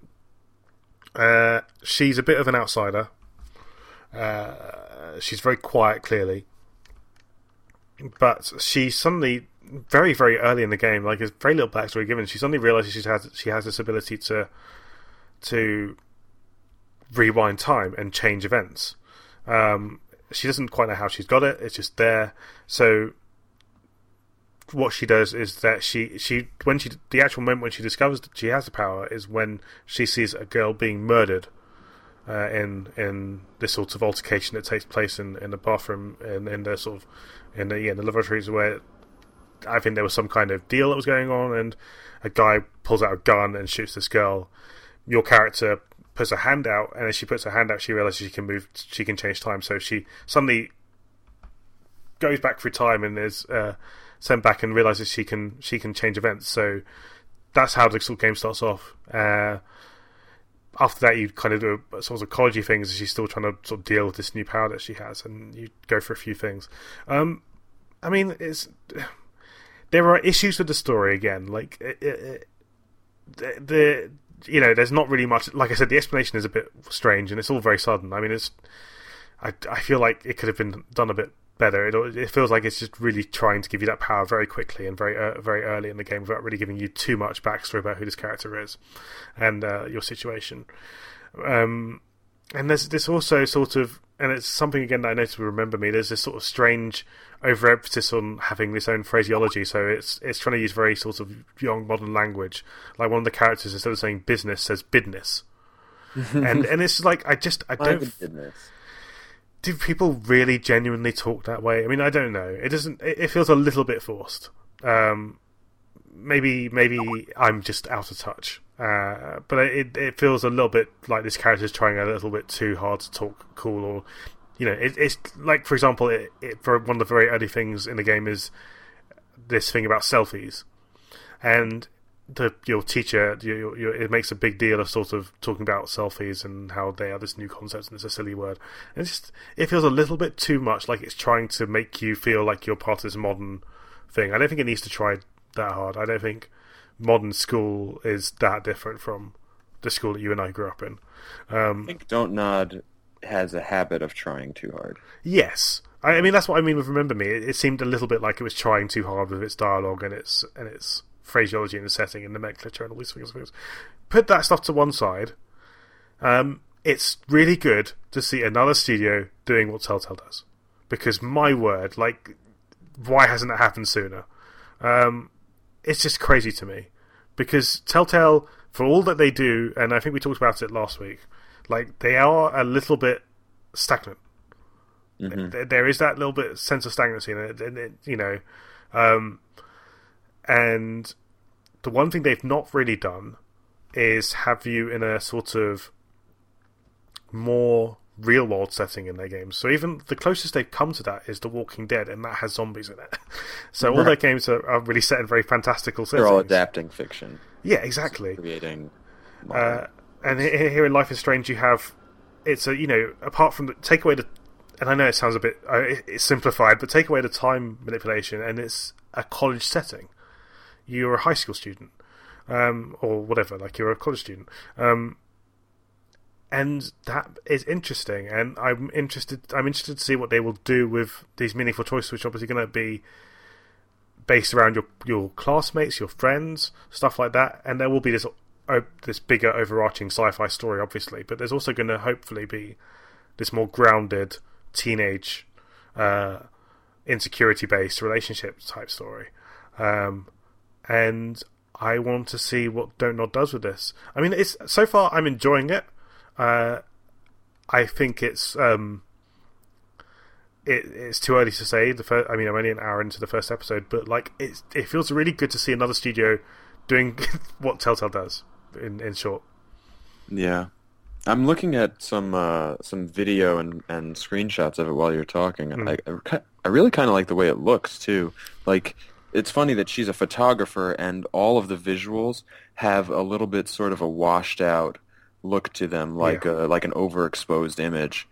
uh, she's a bit of an outsider. Uh, she's very quiet, clearly, but she suddenly, very very early in the game, like there's very little backstory given. She suddenly realizes she has she has this ability to to rewind time and change events. Um, she doesn't quite know how she's got it. It's just there. So what she does is that she she when she the actual moment when she discovers that she has the power is when she sees a girl being murdered uh, in in this sort of altercation that takes place in, in the bathroom in, in the sort of in the yeah, in the laboratories where I think there was some kind of deal that was going on and a guy pulls out a gun and shoots this girl. Your character puts her hand out and as she puts her hand out she realizes she can move she can change time so she suddenly goes back through time and is uh, sent back and realizes she can she can change events. So that's how the sort of game starts off. Uh, after that, you kind of do a, sort of collegey things. She's still trying to sort of deal with this new power that she has, and you go for a few things. Um, I mean, it's there are issues with the story again. Like it, it, the, the you know, there's not really much. Like I said, the explanation is a bit strange, and it's all very sudden. I mean, it's I, I feel like it could have been done a bit better. It, it feels like it's just really trying to give you that power very quickly and very uh, very early in the game without really giving you too much backstory about who this character is and uh, your situation. Um, and there's this also sort of, and it's something again that I noticed will remember me. There's this sort of strange overemphasis on having this own phraseology. So it's it's trying to use very sort of young modern language. Like one of the characters instead of saying business says bidness. and and it's like I just I don't goodness. do people really genuinely talk that way? I mean, I don't know. It doesn't. It, it feels a little bit forced. Um, maybe, maybe I'm just out of touch. Uh, but it it feels a little bit like this character's trying a little bit too hard to talk cool, or you know, it, it's like for example, it, it, for one of the very early things in the game is this thing about selfies, and the your teacher your, your, it makes a big deal of sort of talking about selfies and how they are this new concept and it's a silly word. And it's just it feels a little bit too much like it's trying to make you feel like you're part of this modern thing. I don't think it needs to try that hard. I don't think modern school is that different from the school that you and i grew up in um, I think Dontnod has a habit of trying too hard. Yes, I, I mean that's what I mean with Remember Me. It, it seemed a little bit like it was trying too hard with its dialogue and its and its phraseology and the setting and the nomenclature and all these things. things. Put that stuff to one side. Um, it's really good to see another studio doing what Telltale does, because my word, like, why hasn't that happened sooner? Um, it's just crazy to me. Because Telltale, for all that they do, and I think we talked about it last week, like they are a little bit stagnant. There, there is that little bit sense of stagnancy in it, and it you know, um, and the one thing they've not really done is have you in a sort of more real world setting in their games. So even the closest they've come to that is The Walking Dead, and that has zombies in it. So all their games are, are really set in very fantastical settings. They're all adapting fiction, Yeah, exactly. creating. Uh, and here in Life is Strange, you have it's a you know apart from the take away the and I know it sounds a bit uh, it's simplified, but take away the time manipulation, and it's a college setting. You're a high school student, um, or whatever, like you're a college student, um, and that is interesting. And I'm interested. I'm interested to see what they will do with these meaningful choices, which are obviously going to be based around your your classmates, your friends, stuff like that. And there will be this this bigger overarching sci-fi story, obviously, but there's also going to hopefully be this more grounded teenage uh, insecurity-based relationship type story. Um, and I want to see what Dontnod does with this. I mean, it's so far I'm enjoying it. Uh, I think it's um, it, it's too early to say. The first, I mean, I'm only an hour into the first episode, but like it's it feels really good to see another studio doing what Telltale does. In in short, Yeah, I'm looking at some uh, some video and, and screenshots of it while you're talking. Hmm. I I, I really kind of like the way it looks too. Like it's funny that she's a photographer and all of the visuals have a little bit sort of a washed out look to them, like Yeah. a like an overexposed image.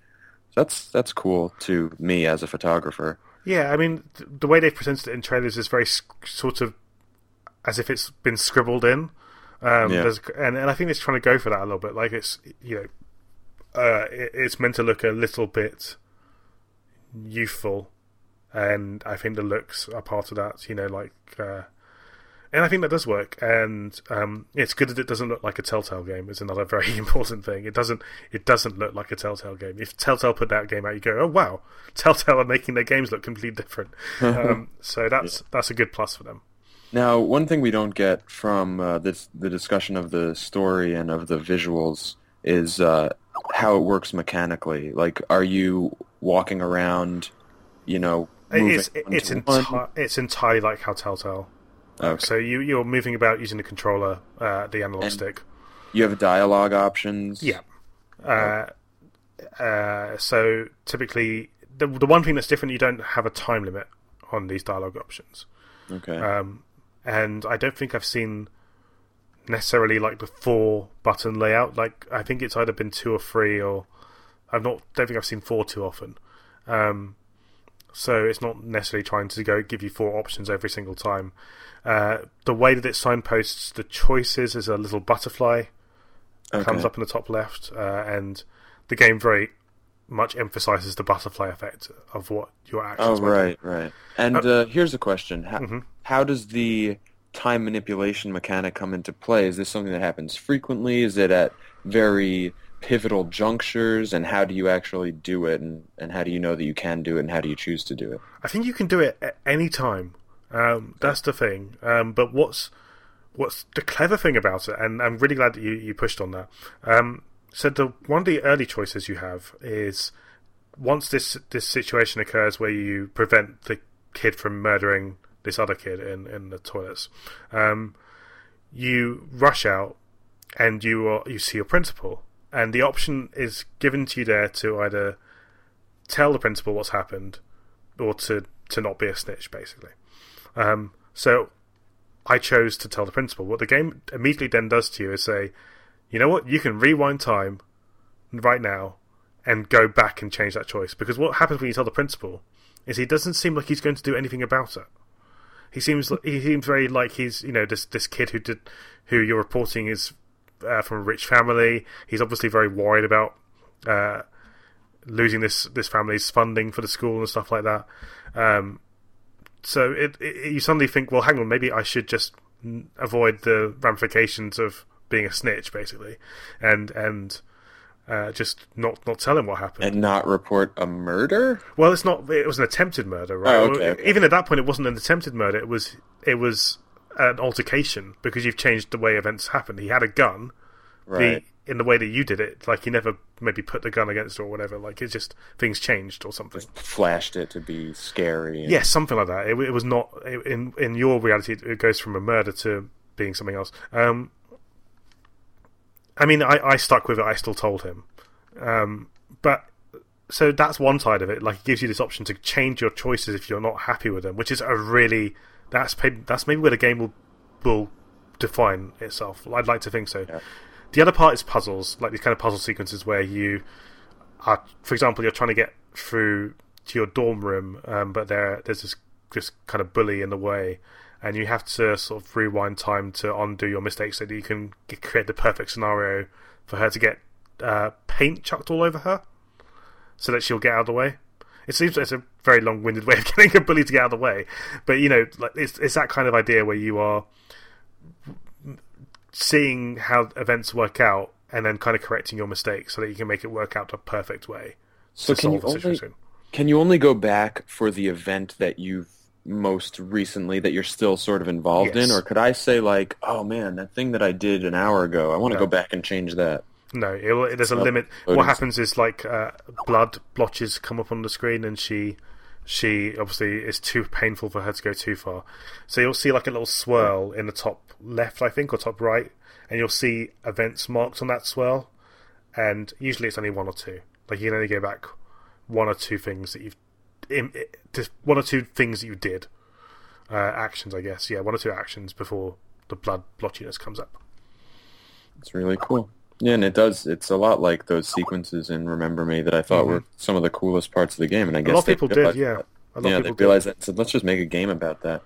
That's that's cool to me as a photographer. Yeah, I mean, th- the way they've presented it in trailers is very sort of as if it's been scribbled in. Um, Yeah. there's- and, and I think it's trying to go for that a little bit. Like it's, you know, uh, it, it's meant to look a little bit youthful, and I think the looks are part of that. You know, like, uh, and I think that does work. And um, it's good that it doesn't look like a Telltale game. It's another very important thing. It doesn't. It doesn't look like a Telltale game. If Telltale put that game out, you go, "Oh wow, Telltale are making their games look completely different." um, so that's that's a good plus for them. Now, one thing we don't get from uh, this, the discussion of the story and of the visuals is uh, how it works mechanically. Like, are you walking around, you know, It's it's enti- it's entirely like how Telltale. Okay. So you you're moving about using the controller, uh, the analog And- stick. You have dialogue options. Yeah. Uh, uh, so typically, the the one thing that's different, you don't have a time limit on these dialogue options, Okay. um, and I don't think I've seen necessarily like the four button layout. Like I think it's either been two or three, or I've not don't think I've seen four too often. Um, so it's not necessarily trying to go give you four options every single time. Uh, the way that it signposts the choices is a little butterfly okay. comes up in the top left, uh, and the game very much emphasizes the butterfly effect of what your Oh, actions. do. right, right. And uh, here's a question: how, Mhm. how does the time manipulation mechanic come into play? Is this something that happens frequently? Is it at very pivotal junctures? And how do you actually do it? And, and how do you know that you can do it? And how do you choose to do it? I think you can do it at any time. Um, that's the thing. Um, but what's what's the clever thing about it? And I'm really glad that you, you pushed on that. Um, so the one of the early choices you have is once this this situation occurs where you prevent the kid from murdering this other kid in in the toilets, um, you rush out and you are, you see your principal, and the option is given to you there to either tell the principal what's happened or to to not be a snitch, basically. Um, so I chose to tell the principal. What the game immediately then does to you is say, you know what, you can rewind time right now and go back and change that choice. Because what happens when you tell the principal is he doesn't seem like he's going to do anything about it. He seems he seems very like he's you know this this kid who did who you're reporting is uh, from a rich family. He's obviously very worried about uh, losing this this family's funding for the school and stuff like that. Um, so it, it you suddenly think, well, hang on, maybe I should just avoid the ramifications of being a snitch, basically, and and uh, just not not tell him what happened. And not report a murder? Well, it's not. It was an attempted murder, right? Oh, okay, okay. Even at that point, it wasn't an attempted murder. It was. It was an altercation because you've changed the way events happen. He had a gun. Right. The, in the way that you did it, like he never maybe put the gun against or whatever. Like it's just things changed or something. Flashed it to be scary. and- Yes, something like that. It, it was not in in your reality. It goes from a murder to being something else. Um, I mean, I, I stuck with it. I still told him, um, but so that's one side of it. Like, it gives you this option to change your choices if you're not happy with them, which is a really that's maybe, that's maybe where the game will will define itself. I'd like to think so. Yeah. The other part is puzzles, like these kind of puzzle sequences where you are, for example, you're trying to get through to your dorm room, um, but there there's this this kind of bully in the way, and you have to sort of rewind time to undo your mistakes so that you can get, create the perfect scenario for her to get uh, paint chucked all over her, so that she'll get out of the way. It seems like it's a very long-winded way of getting a bully to get out of the way, but you know, like it's it's that kind of idea where you are seeing how events work out and then kind of correcting your mistakes so that you can make it work out a perfect way So to can you solve the only situation. can you only go back for the event that you've most recently that you're still sort of involved Yes. in, or could I say like, oh man, that thing that I did an hour ago, I want to No. go back and change that? No, it, there's a limit. loading. What happens is like uh, blood blotches come up on the screen, and she, she obviously is too painful for her to go too far. So you'll see like a little swirl in the top left, I think, or top right, and you'll see events marked on that swirl. And usually it's only one or two. Like you can only go back one or two things that you've, just one or two things that you did. uh, actions, I guess. Yeah, one or two actions before the blood blotchiness comes up. It's really cool. Yeah, and it does. It's a lot like those sequences in Remember Me that I thought mm-hmm. were some of the coolest parts of the game, and I guess a lot of people did, yeah. that. A lot yeah, of they people did. realized that and said, let's just make a game about that.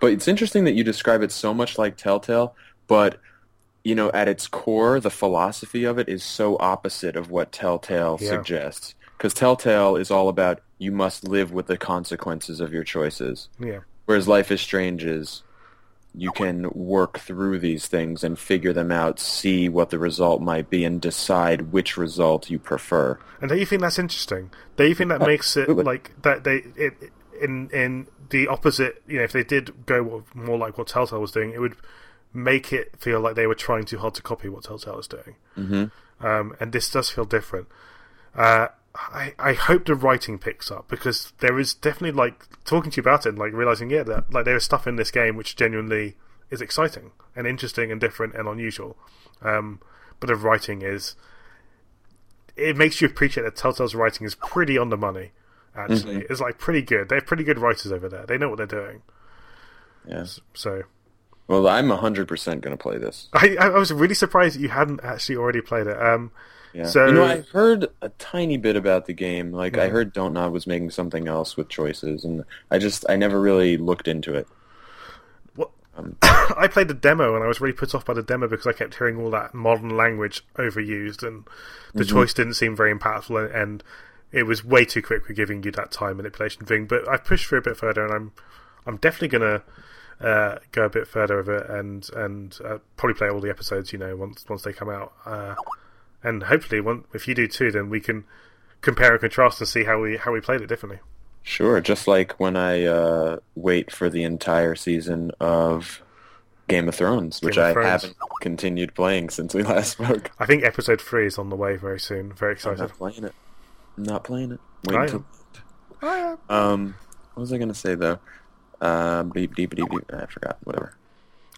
But it's interesting that you describe it so much like Telltale, but you know, at its core, the philosophy of it is so opposite of what Telltale Yeah. suggests. Because Telltale is all about you must live with the consequences of your choices, Yeah. whereas Life is Strange is you can work through these things and figure them out, see what the result might be, and decide which result you prefer. And don't you think that's interesting? Don't you think that makes it Absolutely. like that? They it, in in the opposite. You know, if they did go more like what Telltale was doing, it would make it feel like they were trying too hard to copy what Telltale is doing. Mm-hmm. Um, and this does feel different. Uh, I I hope the writing picks up because there is definitely like talking to you about it and like realizing yeah that like there is stuff in this game which genuinely is exciting and interesting and different and unusual. Um, but the writing is it makes you appreciate that Telltale's writing is pretty on the money. Actually, it's like pretty good. They have pretty good writers over there. They know what they're doing. Yeah. So Well, I'm 100% going to play this. I, I was really surprised that you hadn't actually already played it. Um, Yeah. So- you know, I heard a tiny bit about the game. Like, I heard Dontnod was making something else with choices, and I just, I never really looked into it. what, I played the demo and I was really put off by the demo because I kept hearing all that modern language overused and the choice didn't seem very impactful and, and it was way too quick for giving you that time manipulation thing. But I've pushed through a bit further and I'm I'm definitely gonna uh, go a bit further with it and and uh, probably play all the episodes. You know, once once they come out. Uh, and hopefully, one, if you do too, then we can compare and contrast and see how we how we played it differently. Sure, just like when I uh, wait for the entire season of Game of Thrones, which of I Thrones. haven't continued playing since we last spoke. I think episode three is on the way very soon. Very I'm excited. not playing it. I'm not playing it. Wait until. am. Um, what was I going to say though? Uh, beep, beep, beep, beep. I forgot. Whatever.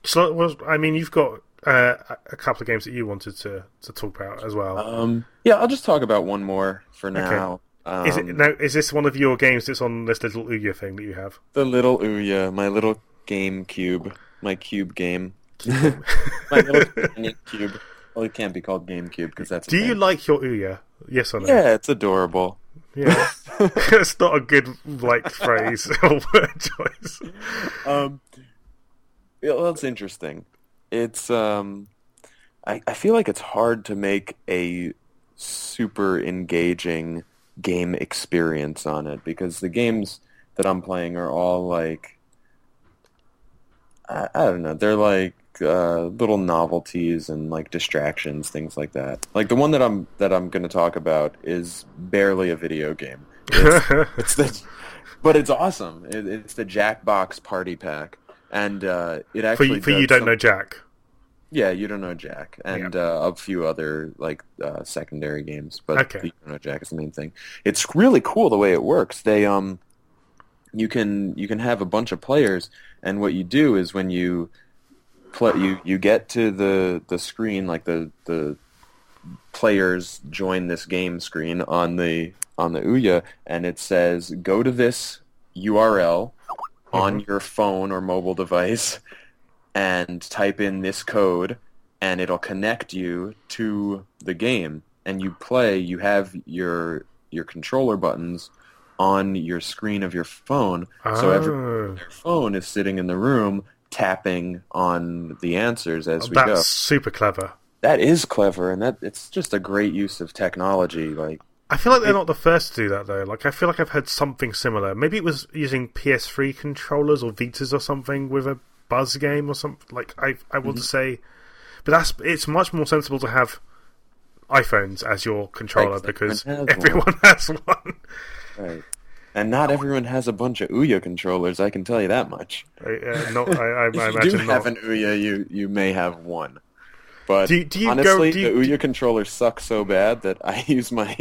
So, well, I mean, you've got uh, a couple of games that you wanted to, to talk about as well. Um, yeah, I'll just talk about one more for now. Um, is it now? Is this one of your games that's on this little Ouya thing that you have? the little Ouya, my little game cube, my cube game, my little cube. Well, it can't be called GameCube because that's. Do you thing. like your Ouya? Yes or no? Yeah, it's adorable. Yeah. it's not a good like phrase or word choice. Um, well, it's interesting. It's um, I I feel like it's hard to make a super engaging game experience on it because the games that I'm playing are all like I, I don't know, they're like uh, little novelties and like distractions, things like that. Like the one that I'm that I'm going to talk about is barely a video game. It's, it's the, but it's awesome. It, it's the Jackbox Party Pack, and uh, it for actually you, for you don't some- know Jack. yeah, you don't know Jack, and uh, a few other like uh, secondary games, but Okay. you don't know Jack is the main thing. It's really cool the way it works. They um, you can you can have a bunch of players, and what you do is when you play, you you get to the the screen like the the players join this game screen on the on the Ouya, and it says go to this URL on mm-hmm. your phone or mobile device and type in this code and it'll connect you to the game and you play you have your your controller buttons on your screen of your phone so every Oh. your phone is sitting in the room tapping on the answers as oh, we That's go super clever. that is clever and that it's just a great use of technology like I feel like they're not the first to do that though. Like I feel like I've heard something similar. Maybe it was using PS3 controllers or Vitas or something with a Buzz game or something. Like I I Mm-hmm. would say, but that's it's much more sensible to have iPhones as your controller because everyone has everyone has one. right and not everyone has a bunch of Ouya controllers I can tell you that much Uh, not, I, I, if I you imagine do not. have an Ouya, you you may have one. But Do do you go- honestly, do you- the Ouya controller sucks so bad that I use my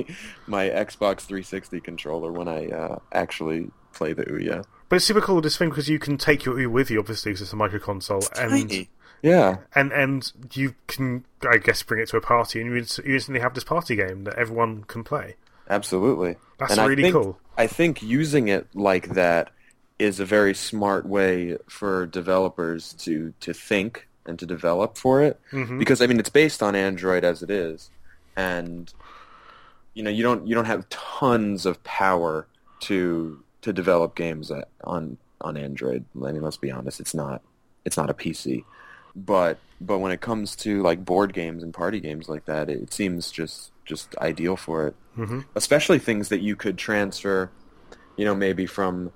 my Xbox 360 controller when I uh, actually play the Ouya. But it's super cool this thing because you can take your Ouya with you, obviously, because it's a micro console, and Tiny. Yeah, and and you can, I guess, bring it to a party, and you you instantly have this party game that everyone can play. absolutely. That's And I really think- cool. I think using it like that is a very smart way for developers to to think and to develop for it Mhm. because I mean it's based on Android as it is, and you know you don't you don't have tons of power to to develop games on on Android. I mean, let's be honest, it's not it's not a PC, but but when it comes to like board games and party games like that, it, seems just just ideal for it. Mhm. Especially things that you could transfer, you know, maybe from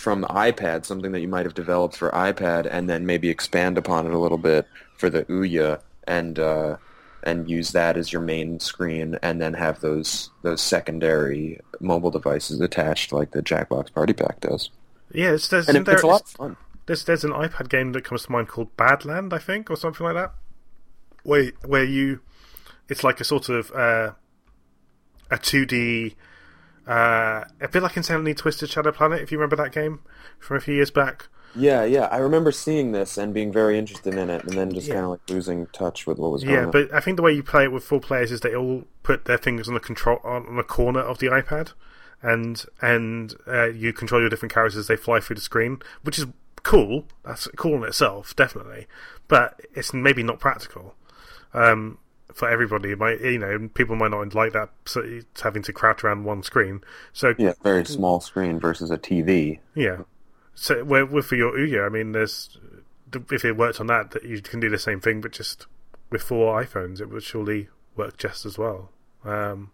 from iPad, something that you might have developed for iPad, and then maybe expand upon it a little bit for the Ouya, and uh, and use that as your main screen, and then have those those secondary mobile devices attached, like the Jackbox Party Pack does. Yeah, it's, there's, And it, there, it's a lot of fun. there's there's an iPad game that comes to mind called Badland, I think, or something like that. Where where you, it's like a sort of uh, a two D, uh, a bit like Insanely Twisted Shadow Planet, if you remember that game from a few years back. Yeah, yeah. I remember seeing this and being very interested in it, and then just Yeah. kind of like losing touch with what was going on. Yeah, but I think the way you play it with four players is they all put their fingers on the control on, on the corner of the iPad, and and uh, you control your different characters as they fly through the screen, which is cool. That's cool in itself, definitely. But it's maybe not practical um, for everybody. It might you know people might not like that, so it's having to crouch around one screen. So yeah, very small screen versus a TV. yeah. So where with for your Ouya, I mean, there's if it worked on that, that you can do the same thing, but just with four iPhones, it would surely work just as well. Um,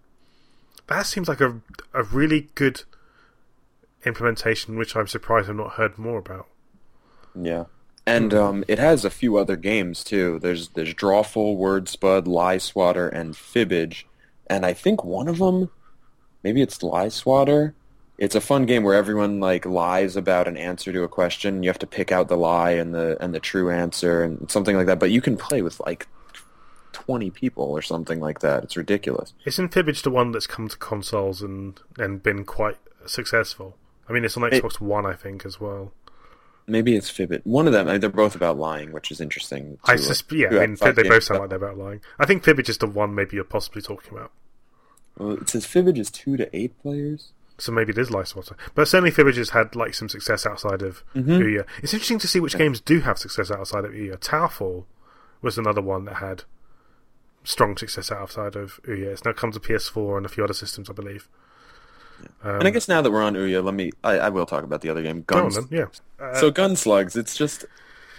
that seems like a a really good implementation, which I'm surprised I've not heard more about. Yeah. And um, it has a few other games too. There's there's Drawful, Wordspud, Lie Swatter, and Fibbage. And I think one of them, maybe it's Lie Swatter. It's a fun game where everyone like lies about an answer to a question. You have to pick out the lie and the and the true answer and something like that. But you can play with like twenty people or something like that. It's ridiculous. Isn't Fibbage the one that's come to consoles and and been quite successful? I mean, it's on It- Xbox One, I think, as well. Maybe it's Fibbage. One of them. I mean, they're both about lying, which is interesting. I uh, susp- yeah, I mean, they both sound like they're about lying. I think Fibbage is the one maybe you're possibly talking about. Well, it says Fibbage is two to eight players. So maybe it is Lice But certainly Fibbage has had like some success outside of Mhm. Ouya. It's interesting to see which games do have success outside of Ouya. Towerfall was another one that had strong success outside of Ouya. It's now come to PS4 and a few other systems, I believe. Um, And I guess now that we're on Ouya, let me. I, I will talk about the other game, on Guns. then, yeah. Uh, so Gunslugs, it's just.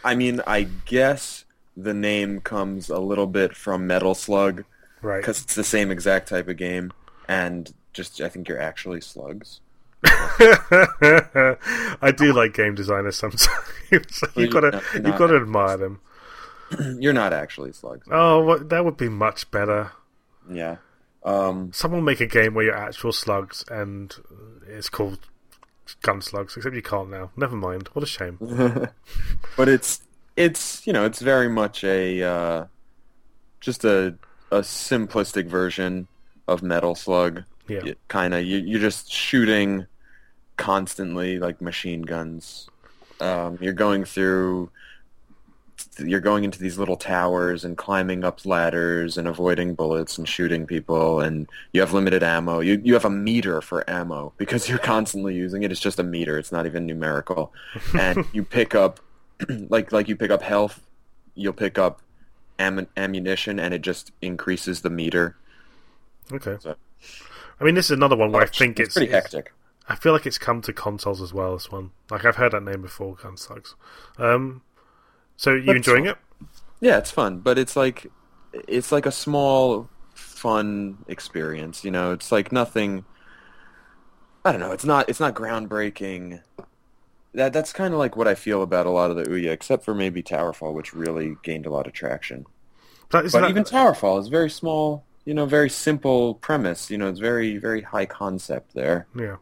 I mean, I guess the name comes a little bit from Metal Slug right. because it's the same exact type of game, and just I think you're actually slugs. I do like game designers sometimes. you've got to Well, you've got to admire them. You're not actually slugs. Oh, what, that would be much better. Yeah. Um, Someone make a game where you're actual slugs and it's called Gunslugs, except you can't now. Never mind. What a shame. but it's it's you know it's very much a uh, just a a simplistic version of Metal Slug. Yeah. kind of you, you're just shooting constantly like machine guns. Um, you're going through. You're going into these little towers and climbing up ladders and avoiding bullets and shooting people and you have limited ammo. You you have a meter for ammo because you're constantly using it. It's just a meter. It's not even numerical. And you pick up like like you pick up health, you'll pick up am- ammunition and it just increases the meter. Okay. So- I mean, this is another one where I think it's, pretty it's- hectic. I feel like it's come to consoles as well. This one, like I've heard that name before, Gunslugs. Um, so you enjoying it? Yeah, it's fun, but it's like it's like a small fun experience, you know. It's like nothing I don't know, it's not it's not groundbreaking. That that's kind of like what I feel about a lot of the Ouya, except for maybe Towerfall, which really gained a lot of traction. But, But that- even Towerfall is very small, you know, very simple premise. You know, it's very very high concept there. Yeah,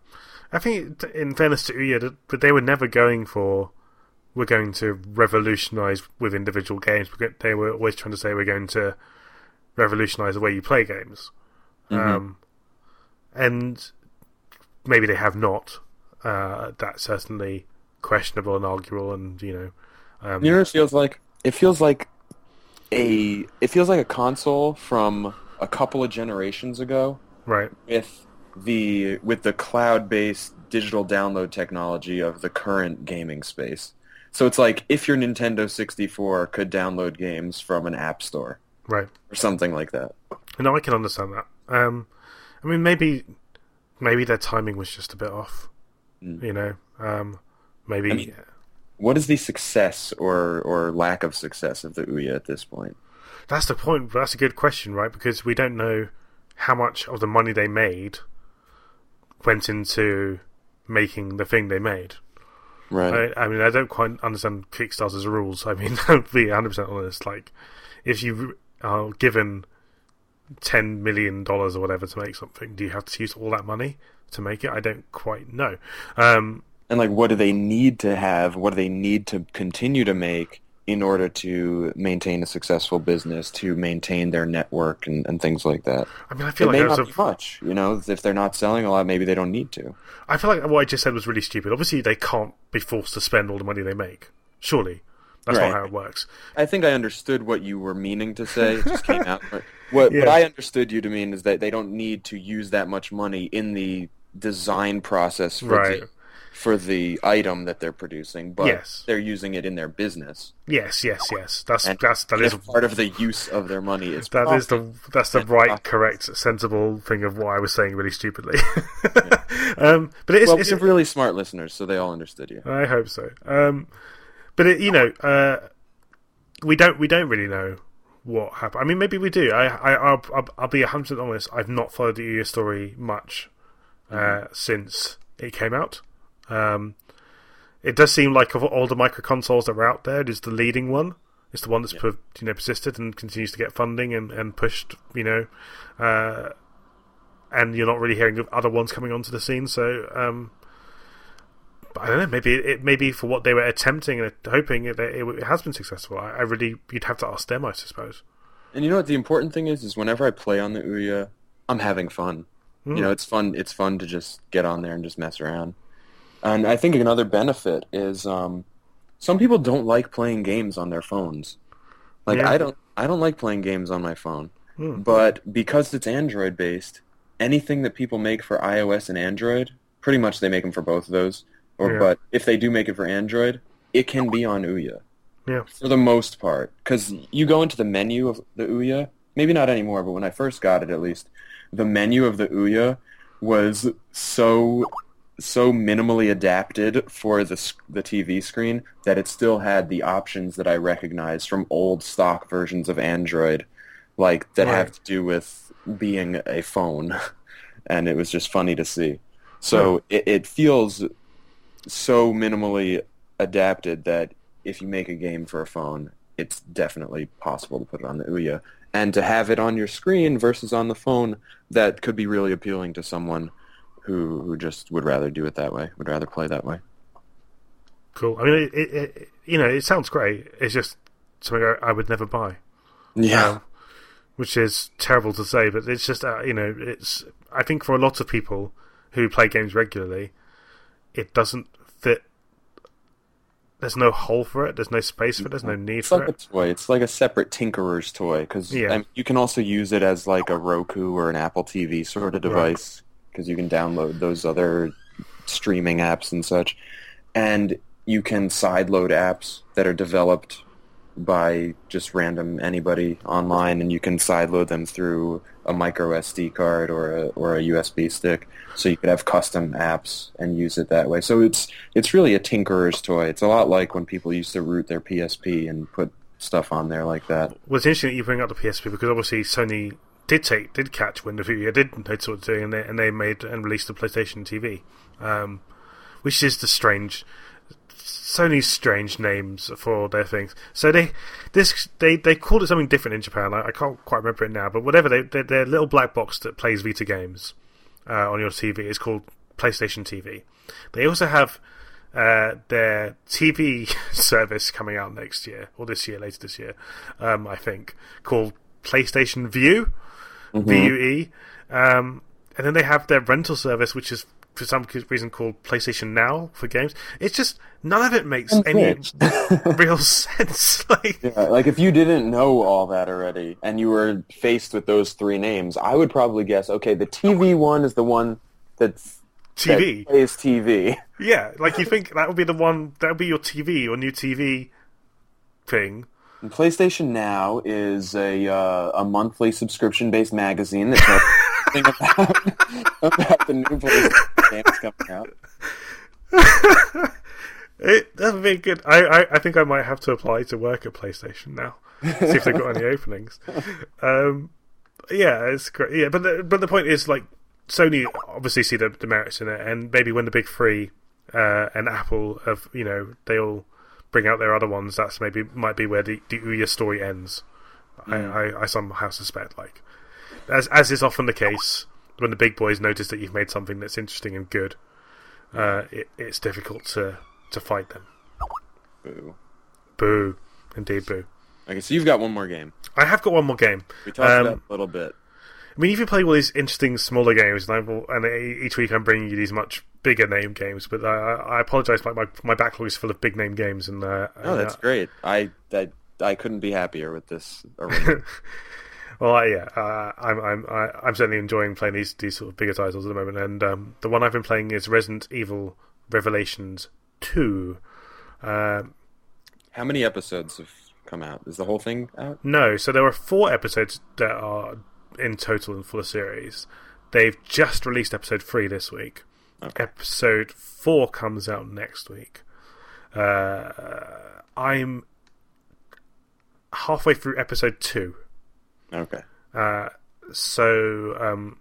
I think in fairness to Ouya, that- but they were never going for we're going to revolutionise with individual games. They were always trying to say we're going to revolutionise the way you play games, um, and maybe they have not. Uh, that's certainly questionable and arguable, and you know, um, You know it feels like? It feels like a it feels like a console from a couple of generations ago right? with the with the cloud-based digital download technology of the current gaming space. So it's like if your Nintendo 64 could download games from an app store Right. or something like that. No, I can understand that. Um, I mean, maybe maybe their timing was just a bit off. You know, um, maybe. Mm. I mean- What is the success or, or lack of success of the Ouya at this point? That's the point. That's a good question, right? Because we don't know how much of the money they made went into making the thing they made. Right. I, I mean, I don't quite understand Kickstarter's rules. I mean, to be 100% honest, like, if you are given $10 million or whatever to make something, do you have to use all that money to make it? I don't quite know. Um, And like, what do they need to have? What do they need to continue to make in order to maintain a successful business, to maintain their network and, and things like that? I mean, I It feel like may not a, be much, you know. If they're not selling a lot, maybe they don't need to. I feel like what I just said was really stupid. Obviously, they can't be forced to spend all the money they make. Surely, that's Right. not how it works. I think I understood what you were meaning to say. It just came out. What, what I understood you to mean is that they don't need to use that much money in the design process for Right. For the item that they're producing, but Yes. they're using it in their business. Yes, yes, yes. That's And that's that is part of the use of their money is that is the that's the right, profit. correct, sensible thing of what I was saying really stupidly. um, but it is. well, it's, really smart listeners, so they all understood you. I hope so. Um, but it, you know, uh, we don't we don't really know what happened. I mean, maybe we do. I, I I'll, I'll, I'll be hundred honest. I've not followed the Ouya story much uh, since it came out. Um, it does seem like of all the micro consoles that were out there, it is the leading one. It's the one that's per, you know persisted and continues to get funding and, and pushed. You know, uh, and you're not really hearing of other ones coming onto the scene. So um, but I don't know. Maybe it maybe for what they were attempting and hoping it, it, it has been successful. I, I really you'd have to ask them, I suppose. And you know what the important thing is? Is whenever I play on the Ouya, I'm having fun. Hmm. You know, it's fun. It's fun to just get on there and just mess around. And I think another benefit is um, some people don't like playing games on their phones. Like Yeah. I don't. I don't like playing games on my phone. Hmm. But because it's Android based, anything that people make for iOS and Android, pretty much they make them for both of those. Or Yeah. but if they do make it for Android, it can be on Ouya Yeah, for the most part because you go into the menu of the Ouya maybe not anymore but when I first got it at least the menu of the Ouya was so so minimally adapted for the the TV screen that it still had the options that I recognized from old stock versions of Android like that have to do with being a phone. And it was just funny to see. So it, it feels so minimally adapted that if you make a game for a phone, it's definitely possible to put it on the Ouya. And to have it on your screen versus on the phone, that could be really appealing to someone who who just would rather do it that way, would rather play that way. cool. I mean, it, it, it you know it sounds great. It's just something I, I would never buy. Yeah. Um, which is terrible to say, but it's just uh, you know it's. I think for a lot of people who play games regularly, it doesn't fit. There's no hole for it. There's no space for it. There's no need It's for like a it. toy. It's like a separate tinkerer's toy because Yeah. you can also use it as like a Roku or an Apple TV sort of device because you can download those other streaming apps and such, and you can sideload apps that are developed by just random anybody online, and you can sideload them through a micro SD card or a or a USB stick, so you could have custom apps and use it that way. So it's it's really a tinkerer's toy. It's a lot like when people used to root their PSP and put stuff on there like that. Well, it's interesting that you bring up the PSP because obviously Sony did take did catch wind of it. Did notice what they're doing, and they, and they made and released the PlayStation TV, um, which is the strange Sony's strange names for their things. So they this they they called it something different in Japan. I, I can't quite remember it now, but whatever they they their little black box that plays Vita games uh, on your TV is called PlayStation TV. They also have uh, their TV service coming out next year or this year, later this year, um, I think, called PlayStation View, V-U-E, um, and then they have their rental service, which is for some reason called PlayStation Now for games. It's just none of it makes any real sense. like, Yeah, like if you didn't know all that already and you were faced with those three names, I would probably guess, okay, the TV one is the one that's TV. That plays TV. Yeah, like you think that would be the one that would be your TV, your new TV thing. And PlayStation Now is a uh, a monthly subscription based magazine that tells about about the new PlayStation games coming out. It that would be good. I, I, I think I might have to apply to work at PlayStation now. See if they've got any openings. Um, yeah, it's great. Yeah, but the, but the point is like Sony obviously see the, the merits in it, and maybe when the big three uh, and Apple have you know they all bring out their other ones, that's maybe might be where the, the Ouya story ends. I, I, I somehow suspect like as as is often the case when the big boys notice that you've made something that's interesting and good, uh, it, it's difficult to to fight them. Boo. Boo, indeed, boo. Okay, so you've got one more game. I have got one more game. We talked Um, about a little bit. I mean, if you play all these interesting smaller games, and, I will, and each week I'm bringing you these much bigger name games, but I, I apologise. My, my my backlog is full of big name games, and uh, Oh, that's uh, great. I, I I couldn't be happier with this well, yeah, uh, I'm I'm I'm certainly enjoying playing these these sort of bigger titles at the moment, and um, the one I've been playing is Resident Evil Revelations Two. Um, How many episodes have come out? Is the whole thing out? No, so there were four episodes that are in total in for the series. They've just released episode three this week. Okay. Episode four comes out next week. Uh, I'm halfway through episode two. Okay. Uh, so um,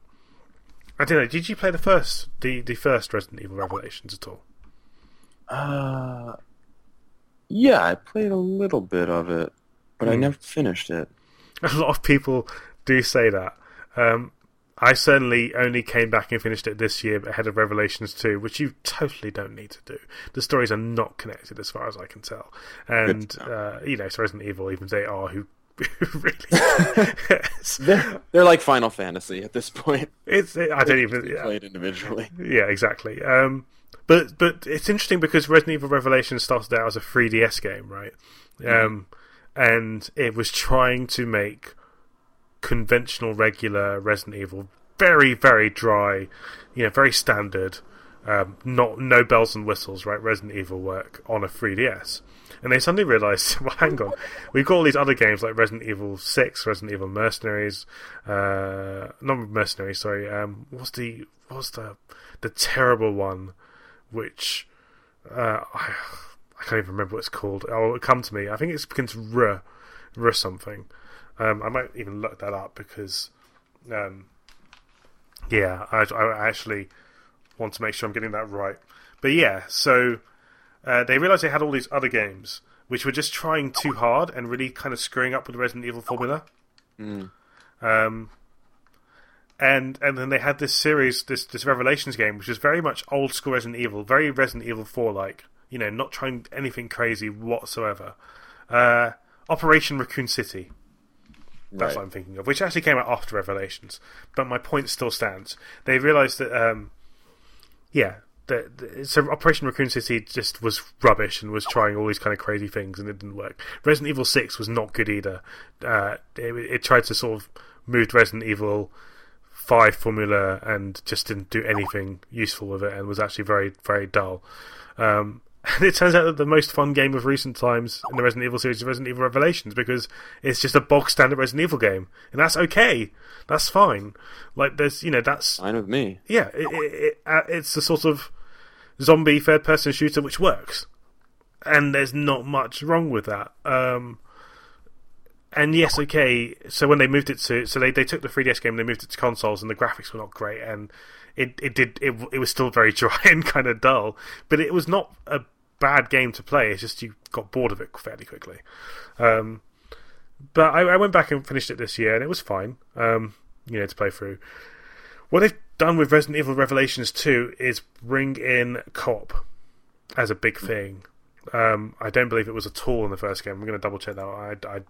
I don't know. Did you play the first the the first Resident Evil Revelations at all? Uh, yeah, I played a little bit of it, but I Hmm. never finished it. A lot of people do say that. Um, I certainly only came back and finished it this year ahead of Revelations 2, which you totally don't need to do. The stories are not connected as far as I can tell. And, uh, you know, it's Resident Evil, even they are, who really. it's, They're, they're like Final Fantasy at this point. it's, I don't even. Yeah, played individually. yeah exactly. Um, but but it's interesting because Resident Evil Revelation started out as a 3DS game, right? Um, and it was trying to make conventional, regular Resident Evil very, very dry, you know, very standard, um, not no bells and whistles, right? Resident Evil work on a 3DS. And they suddenly realised, well, hang on, we've got all these other games like Resident Evil Six, Resident Evil Mercenaries, uh, not Mercenaries, sorry. Um, what's the what's the the terrible one, which uh, I, I can't even remember what it's called. Oh, it'll come to me. I think it begins R, R something. Um, I might even look that up because, um, yeah, I, I actually want to make sure I'm getting that right. But yeah, so uh, they realized they had all these other games which were just trying too hard and really kind of screwing up with the Resident Evil formula. Um, and and then they had this series, this this Revelations game, which was very much old school Resident Evil, very Resident Evil Four like. You know, not trying anything crazy whatsoever. Uh, Operation Raccoon City. That's Right. what I'm thinking of, which actually came out after Revelations. But my point still stands. They realised that, um, yeah, that that- so Operation Raccoon City just was rubbish and was trying all these kind of crazy things and it didn't work. Resident Evil Six was not good either. Uh, it, it tried to sort of move Resident Evil Five formula and just didn't do anything useful with it and was actually very very dull. Um, and it turns out that the most fun game of recent times in the Resident Evil series is Resident Evil Revelations because it's just a bog standard Resident Evil game, and that's okay. That's fine. Like there's, you know, that's Fine with me. yeah, it, it, it, uh, it's the sort of zombie third person shooter which works, and there's not much wrong with that. Um, and yes, okay. So when they moved it to, so they, they took the 3DS game, and they moved it to consoles, and the graphics were not great, and it it did it it was still very dry and kind of dull, but it was not a bad game to play. It's just you got bored of it fairly quickly. Um, but I, I went back and finished it this year, and it was fine. Um, you know, to play through. What they've done with Resident Evil Revelations 2 is bring in co-op as a big thing. Um, I don't believe it was at all in the first game. I'm going to double check that. I, I,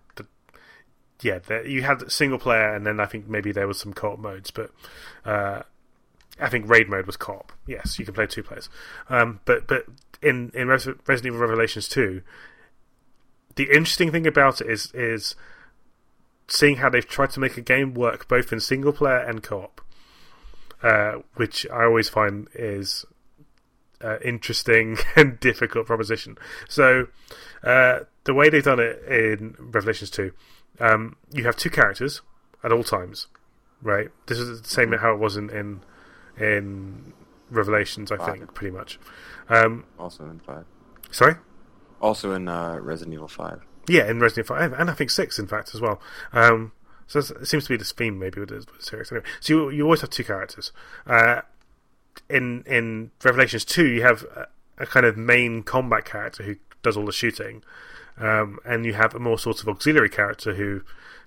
yeah, you had single player, and then I think maybe there was some co-op modes, but uh, I think raid mode was co-op. Yes, you can play two players. Um, but but in in Resident Evil Revelations 2, the interesting thing about it is is seeing how they've tried to make a game work both in single player and co-op. uh, which I always find is uh, interesting and difficult proposition. So uh, the way they've done it in Revelations two, um, you have two characters at all times, right? This is the same how it was in in, in Revelations, I Five. think, pretty much. Um, Also in five. sorry. Also in uh, Resident Evil five. Yeah, in Resident Evil 5, and I think 6, in fact, as well. Um, so it seems to be this theme, maybe, with the series. Anyway, so you, you always have two characters. Uh, in in Revelations 2, you have a, a kind of main combat character who does all the shooting, um, and you have a more sort of auxiliary character who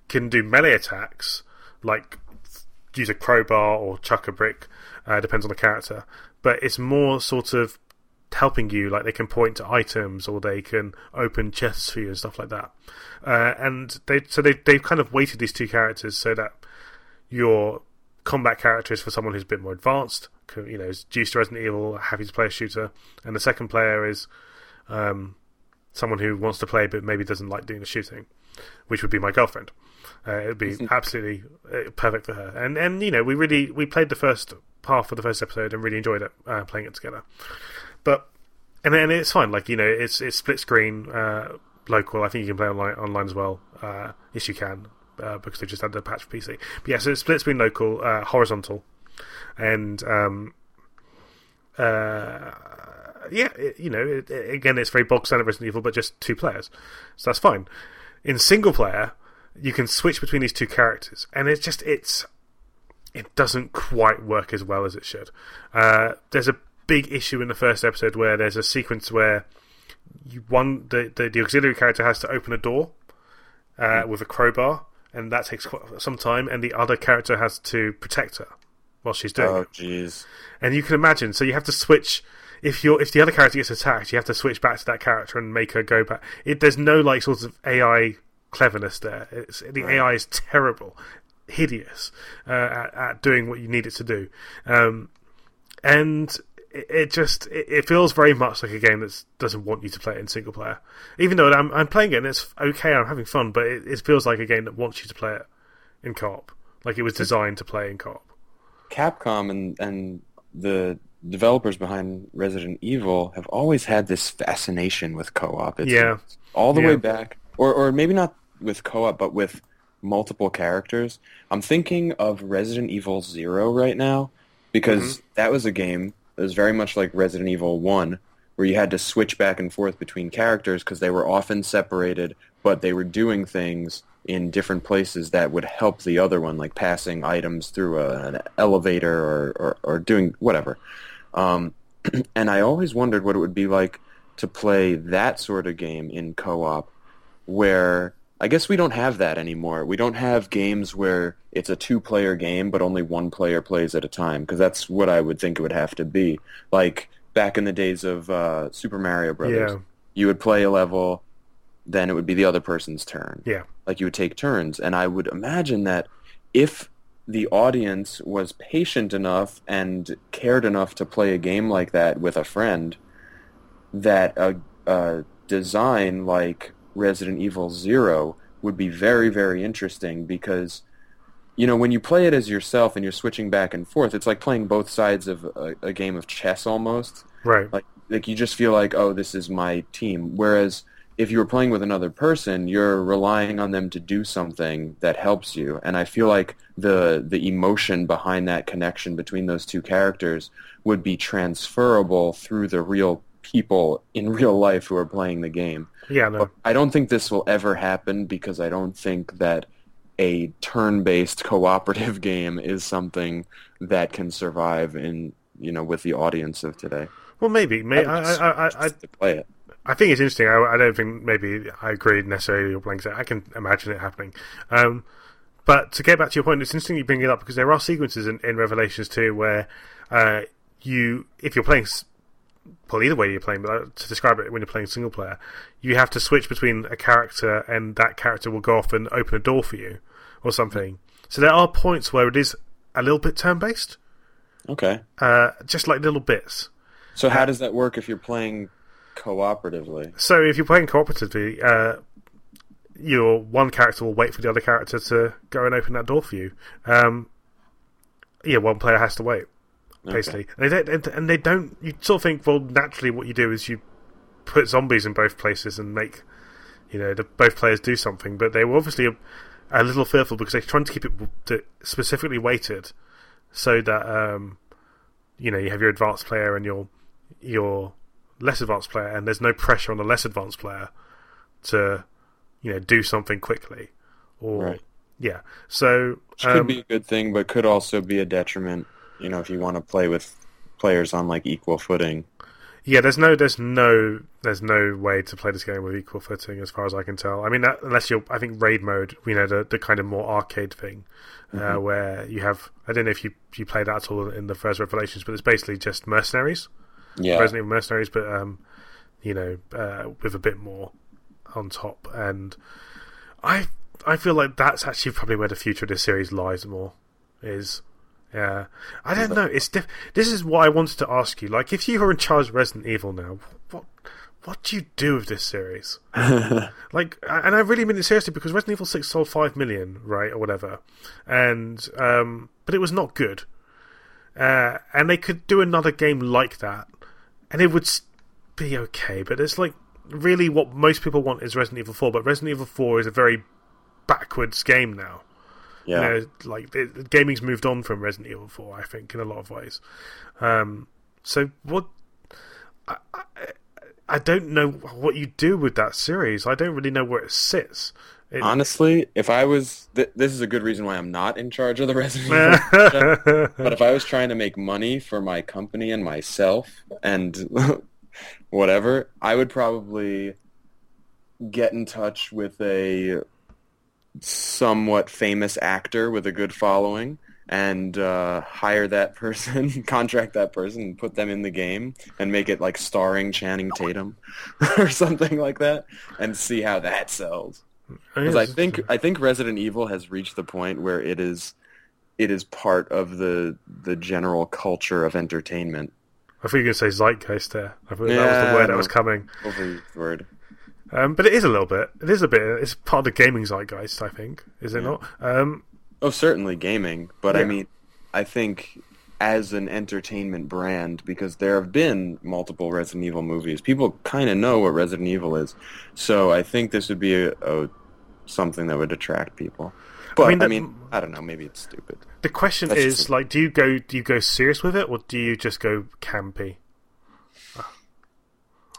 can do melee attacks, like use a crowbar or chuck a brick, uh, depends on the character. But it's more sort of helping you, like they can point to items or they can open chests for you and stuff like that. Uh, and they so they they've kind of weighted these two characters so that your combat character is for someone who's a bit more advanced, you know, is used to Resident Evil, happy to play a shooter, and the second player is um, someone who wants to play but maybe doesn't like doing the shooting, which would be my girlfriend. Uh, it would be absolutely uh, perfect for her. And and you know, we really we played the first half of the first episode and really enjoyed it uh, playing it together. But and and it's fine. Like you know, it's it's split screen, uh, local. I think you can play online online as well. Uh, yes, you can uh, because they just had the patch for PC. But yeah, so it's split screen, local, uh, horizontal, and um, uh, yeah, it, you know, it, it- again, it's very bog standard Resident Evil, but just two players, so that's fine. In single player, you can switch between these two characters, and it's just it's it doesn't quite work as well as it should. Uh, there's a big issue in the first episode where there's a sequence where you one the, the, the auxiliary character has to open a door uh, with a crowbar, and that takes quite some time, and the other character has to protect her while she's doing Oh it. jeez. And you can imagine, so you have to switch. If you're if the other character gets attacked, you have to switch back to that character and make her go back. It, there's no like sort of AI cleverness there. It's, the AI is terrible, hideous uh, at, at doing what you need it to do, um, and it, it just it, it feels very much like a game that doesn't want you to play it in single player. Even though I'm I'm playing it and it's okay, I'm having fun, but it, it feels like a game that wants you to play it in co-op, like it was designed to play in co-op. Capcom and and the developers behind Resident Evil have always had this fascination with co-op. It's Yeah. all the Yeah. way back, or or maybe not with co-op, but with multiple characters. I'm thinking of Resident Evil Zero right now because that was a game that was very much like Resident Evil One, where you had to switch back and forth between characters because they were often separated, but they were doing things in different places that would help the other one, like passing items through a, an elevator or, or, or doing whatever. Um, and I always wondered what it would be like to play that sort of game in co-op where I guess we don't have that anymore. We don't have games where it's a two-player game but only one player plays at a time because that's what I would think it would have to be. Like back in the days of uh, Super Mario Brothers, Yeah. you would play a level, then it would be the other person's turn. Yeah. Like you would take turns, and I would imagine that if the audience was patient enough and cared enough to play a game like that with a friend, that a, a design like Resident Evil Zero would be very, very interesting because, you know, when you play it as yourself and you're switching back and forth, it's like playing both sides of a, a game of chess almost. Right. Like, like you just feel like, oh, this is my team. Whereas if you were playing with another person, you're relying on them to do something that helps you. And I feel like the the emotion behind that connection between those two characters would be transferable through the real people in real life who are playing the game. Yeah. No. I don't think this will ever happen because I don't think that a turn-based cooperative game is something that can survive in you know with the audience of today. Well, maybe. May, I, I, I, I, Just to play it. I think it's interesting. I, I don't think maybe I agree necessarily with. I can imagine it happening. Um, but to get back to your point, it's interesting you bring it up because there are sequences in, in Revelations 2 where uh, you, if you're playing, well, either way you're playing, but uh, to describe it when you're playing single player, you have to switch between a character and that character will go off and open a door for you or something. So there are points where it is a little bit turn based, Okay. uh, just like little bits. So how does that work if you're playing cooperatively? So if you're playing cooperatively, uh, your one character will wait for the other character to go and open that door for you. Um, yeah, one player has to wait basically. And they don't, and they don't. You sort of think, well, naturally, what you do is you put zombies in both places and make you know the, both players do something. But they were obviously a, a little fearful because they're trying to keep it specifically weighted so that um, you know you have your advanced player and your your less advanced player, and there's no pressure on the less advanced player to you know do something quickly or Right. yeah. So Which could um, be a good thing, but could also be a detriment. You know, if you want to play with players on like equal footing. Yeah, there's no, there's no, there's no way to play this game with equal footing, as far as I can tell. I mean, that, unless you're, I think raid mode, you know, the the kind of more arcade thing, uh, where you have, I don't know if you you play that at all in the first Revelations, but it's basically just mercenaries, Yeah, Resident Evil mercenaries, but um, you know, uh, with a bit more on top, and I I feel like that's actually probably where the future of this series lies more, is. Yeah, I don't know. It's diff- this is what I wanted to ask you. Like, if you were in charge of Resident Evil now, what what do you do with this series? like, and I really mean it seriously because Resident Evil Six sold five million, right, or whatever, and um, but it was not good. Uh, and they could do another game like that, and it would be okay. But it's like really what most people want is Resident Evil Four, but Resident Evil Four is a very backwards game now. Yeah. You know, like gaming's moved on from Resident Evil 4, I think, in a lot of ways. Um, so what? I, I, I don't know what you do with that series. I don't really know where it sits. It, Honestly, if I was, th- this is a good reason why I'm not in charge of the Resident Evil. but if I was trying to make money for my company and myself and whatever, I would probably get in touch with a somewhat famous actor with a good following and uh, hire that person, contract that person, and put them in the game and make it like starring Channing Tatum or something like that, and see how that sells. Because I think I think Resident Evil has reached the point where it is it is part of the the general culture of entertainment. I thought you were going to say zeitgeist there. I thought that was the word that was coming. Overused word. Um, but it is a little bit. It is a bit. It's part of the gaming zeitgeist, I think. Is it Yeah. not? Um, Oh, certainly gaming, but I mean, I think as an entertainment brand, because there have been multiple Resident Evil movies, people kind of know what Resident Evil is. So I think this would be a, a something that would attract people. But I mean, mean, I, don't know. Maybe it's stupid. the question That's is just- like, do you go do you go serious with it or do you just go campy?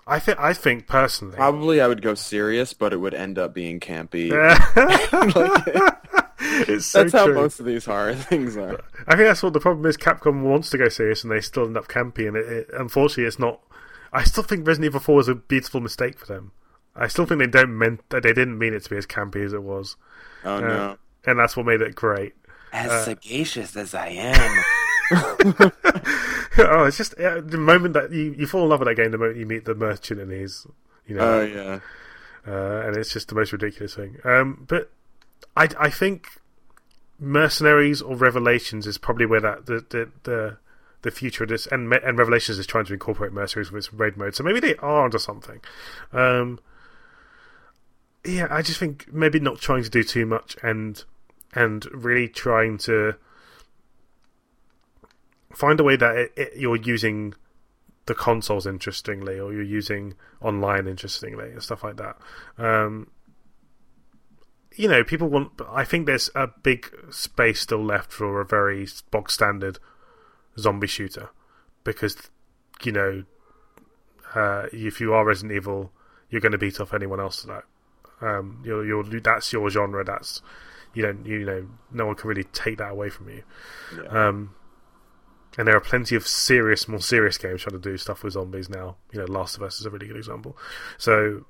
I think I think personally. Probably I would go serious, but it would end up being campy. it's so That's how most of these horror things are. I think that's what the problem is. Capcom wants to go serious, and they still end up campy. And it, it, unfortunately, it's not. I still think Resident Evil Four was a beautiful mistake for them. I still think they don't meant that they didn't mean it to be as campy as it was, Oh Uh, no. and that's what made it great. As sagacious as I am. oh, it's just uh, the moment that you, you fall in love with that game, the moment you meet the merchant, and he's you know Oh yeah. uh, and it's just the most ridiculous thing. Um, but I, I think Mercenaries or Revelations is probably where that the the the, the future of this and and Revelations is trying to incorporate Mercenaries with its raid mode. So maybe they are onto something. Um, yeah, I just think maybe not trying to do too much and and really trying to find a way that it, it, you're using the consoles interestingly, or you're using online interestingly, and stuff like that. Um, you know, people want. I think there's a big space still left for a very bog standard zombie shooter, because you know, uh, if you are Resident Evil, you're going to beat off anyone else to that. Um, you're, you're that's your genre. That's you don't you know no one can really take that away from you. Yeah. Um, and there are plenty of serious, more serious games trying to do stuff with zombies now. You know, Last of Us is a really good example. So,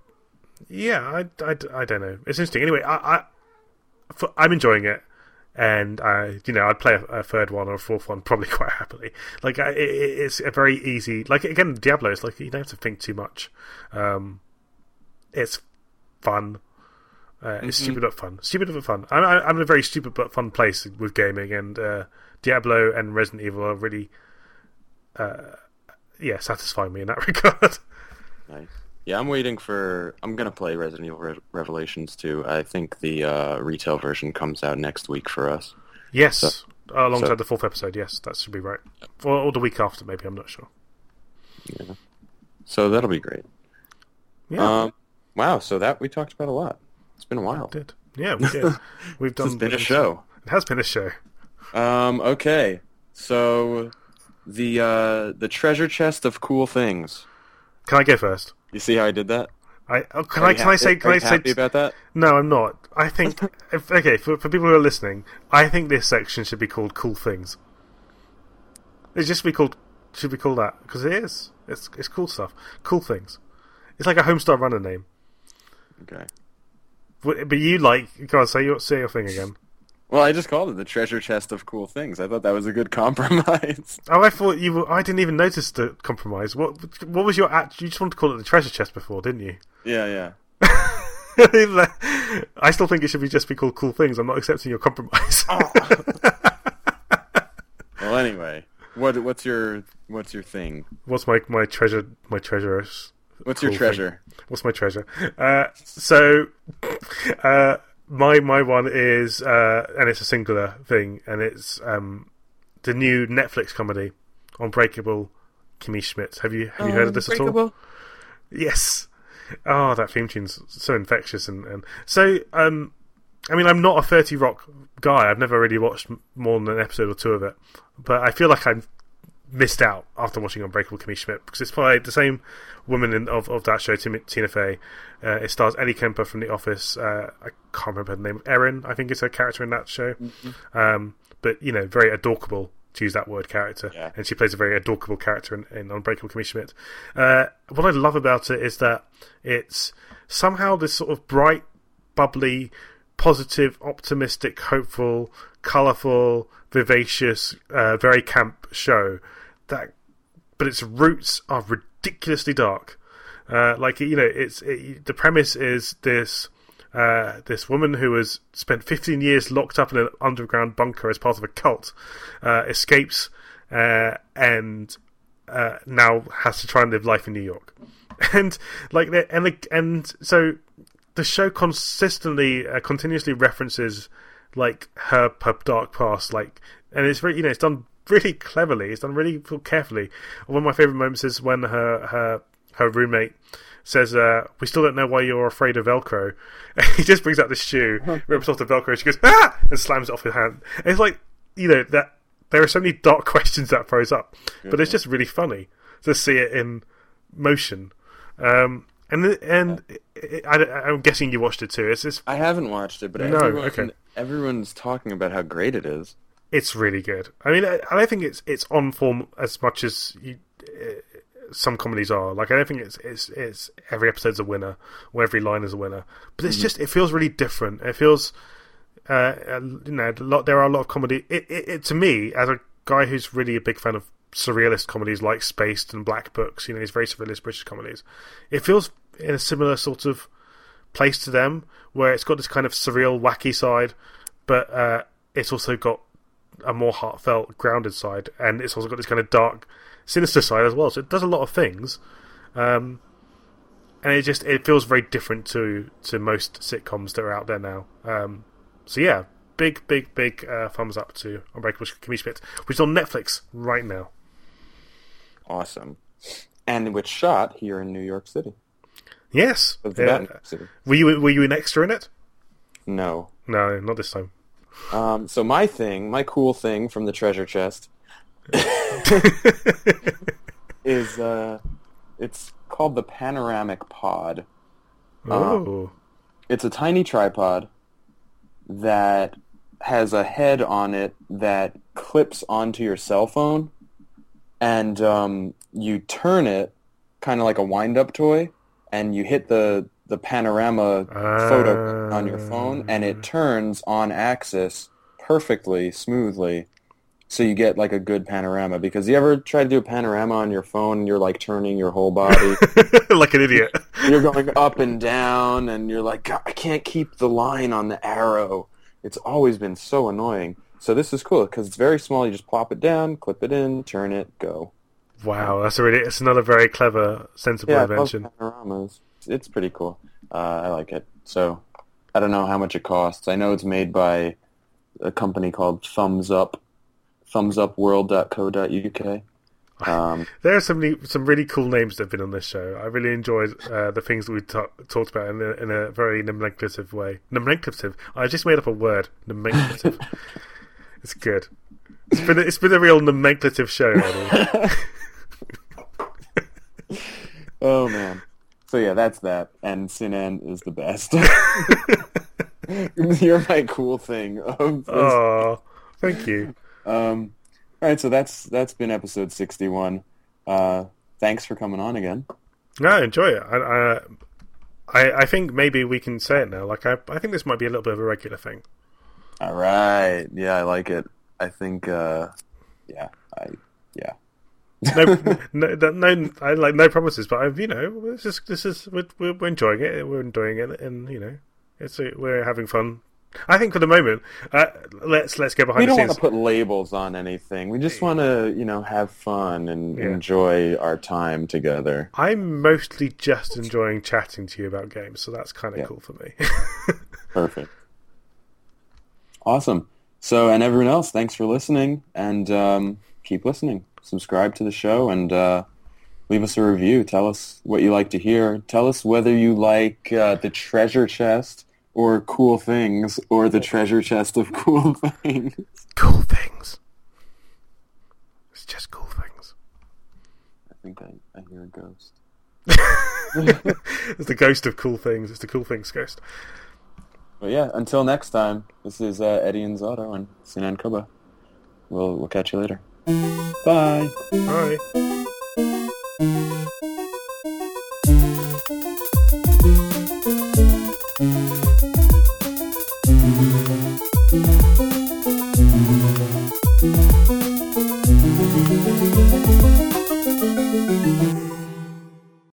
yeah, I, I, I don't know. It's interesting. Anyway, I, I I'm enjoying it, and I, you know, I'd play a, a third one or a fourth one probably quite happily. Like, I, it, it's a very easy. Like again, Diablo is like you don't have to think too much. Um, it's fun. Uh, It's Mhm. stupid but fun. Stupid but fun. I'm, I'm in a very stupid but fun place with gaming, and uh, Diablo and Resident Evil are really, uh, yeah, satisfying me in that regard. Nice. Yeah, I'm waiting for. I'm gonna play Resident Evil Re- Revelations too. I think the uh, retail version comes out next week for us. yes, So- alongside So- the fourth episode. Yes, that should be right. Or, or the week after, maybe. I'm not sure. Yeah. So that'll be great. Yeah, Um, wow. So that we talked about a lot. It's been a while. we did. Yeah, we did. We've done. has been a show. It has been a show. Um, okay. So the uh, the treasure chest of cool things. Can I go first? You see how I did that? I oh, can I can I say can are I say happy about that? no? I'm not. I think if, okay for for people who are listening, I think this section should be called "Cool Things." It just be called should be called that because it is. It's it's cool stuff. Cool things. It's like a Homestar Runner name. Okay. But but you like go on say your say your thing again. Well, I just called it the treasure chest of cool things. I thought that was a good compromise. Oh, I thought you. Were, I didn't even notice the compromise. What what was your act? You just wanted to call it the treasure chest before, didn't you? yeah, yeah. I still think it should be just be called cool things. I'm not accepting your compromise. Well, anyway, what what's your what's your thing? What's my my treasure? My treasures. What's Cool your thing. treasure? What's my treasure? Uh, so, uh, my my one is, uh, and it's a singular thing, and it's um, the new Netflix comedy, Unbreakable. Kimmy Schmidt. Have you have you heard of this at all? Yes. Oh, that theme tune's so infectious and, and so. Um, I mean, I'm not a Thirty Rock guy. I've never really watched more than an episode or two of it, but I feel like I've missed out after watching Unbreakable Kimmy Schmidt because it's by the same woman in, of of that show, Tim, Tina Fey. Uh, it stars Ellie Kemper from The Office. Uh, I can't remember the name. Erin, I think is her character in that show. Um, but you know, very adorable to use that word character, Yeah. and she plays a very adorable character in, in Unbreakable Kimmy Schmidt. Uh, what I love about it is that it's somehow this sort of bright, bubbly, positive, optimistic, hopeful, colourful, vivacious, uh, very camp show that, but its roots are ridiculously dark. Uh, like you know, it's it, the premise is this uh, this woman who has spent 15 years locked up in an underground bunker as part of a cult uh, escapes uh, and uh, now has to try and live life in New York. And like and and so the show consistently uh, continuously references like her, her dark past like and it's very you know it's done really cleverly it's done really carefully one of my favorite moments is when her her her roommate says uh, we still don't know why you're afraid of velcro he just brings out this shoe rips off the velcro she goes ah and slams it off her hand and it's like you know that there are so many dark questions that throws up but it's just really funny to see it in motion um, and and it, I, I'm guessing you watched it too. It's it's, I haven't watched it, but No, everyone, okay. everyone's talking about how great it is. It's really good. I mean, I, I don't think it's it's on form as much as you, uh, some comedies are. Like I don't think it's it's it's every episode's a winner or every line is a winner. But it's just it feels really different. It feels uh, uh, you know a lot. There are a lot of comedy. It, it, it to me as a guy who's really a big fan of surrealist comedies like Spaced and Black Books. You know, these very surrealist British comedies. It feels in a similar sort of place to them, where it's got this kind of surreal, wacky side, but uh, it's also got a more heartfelt, grounded side, and it's also got this kind of dark, sinister side as well. So it does a lot of things, um, and it just it feels very different to to most sitcoms that are out there now. Um, so yeah, big, big, big uh, thumbs up to Unbreakable Kimmy Schmidt, which is on Netflix right now. Awesome. And which shot here in New York City. Yes, Yeah. York City. were you were you an extra in it? No. No, not this time. Um, so my thing, my cool thing from the treasure chest is uh, it's called the panoramic pod. Oh, It's a tiny tripod that has a head on it that clips onto your cell phone, and um, you turn it kind of like a wind-up toy, and you hit the the panorama photo on your phone, and it ah. turns on axis perfectly, smoothly. So you get like a good panorama. Because you ever try to do a panorama on your phone, and you're like turning your whole body like an idiot. you're going up and down and you're like i can't keep the line on the arrow it's always been so annoying so this is cool because it's very small you just plop it down clip it in turn it go Wow, that's a really it's another very clever, sensible yeah invention. panoramas it's pretty cool uh, i like it so i don't know how much it costs i know it's made by a company called thumbs up thumbsupworld.co.uk. Um, There are some neat, some really cool names that have been on this show. I really enjoyed uh, the things that we ta- talked about in a, in a very nomenclative way. Nomenclative. I just made up a word. Nomenclative. it's good. It's been a, it's been a real nomenclative show. Oh man. So yeah, that's that. And Sinan is the best. You're my cool thing oh, thank you. Um, all right, so that's that's been episode sixty-one. Uh, thanks for coming on again. No, I enjoy it. I, I, I, I think maybe we can say it now. Like, I, I think this might be a little bit of a regular thing. All right, yeah, I like it. I think, uh, yeah, I yeah. No, no, no, no, I like no promises, but I've, you know, this is this is we're, we're enjoying it. We're enjoying it, and you know, it's a, we're having fun. I think for the moment, uh, let's let's go behind we the don't want to put labels on anything. We just want to, you know, have fun and Yeah. enjoy our time together. I'm mostly just enjoying chatting to you about games, so that's kind of Yeah. cool for me. Perfect. Awesome. So, and everyone else, thanks for listening, and um, keep listening. Subscribe to the show and uh, leave us a review. Tell us what you like to hear. Tell us whether you like uh, the treasure chest or cool things, or the treasure chest of cool things. cool things. It's just cool things. I think I, I hear a ghost. It's the ghost of cool things. It's the cool things ghost. But yeah, until next time, this is uh, Eddie Inzauto and Sinan Kubba. We'll, we'll catch you later. Bye. Bye.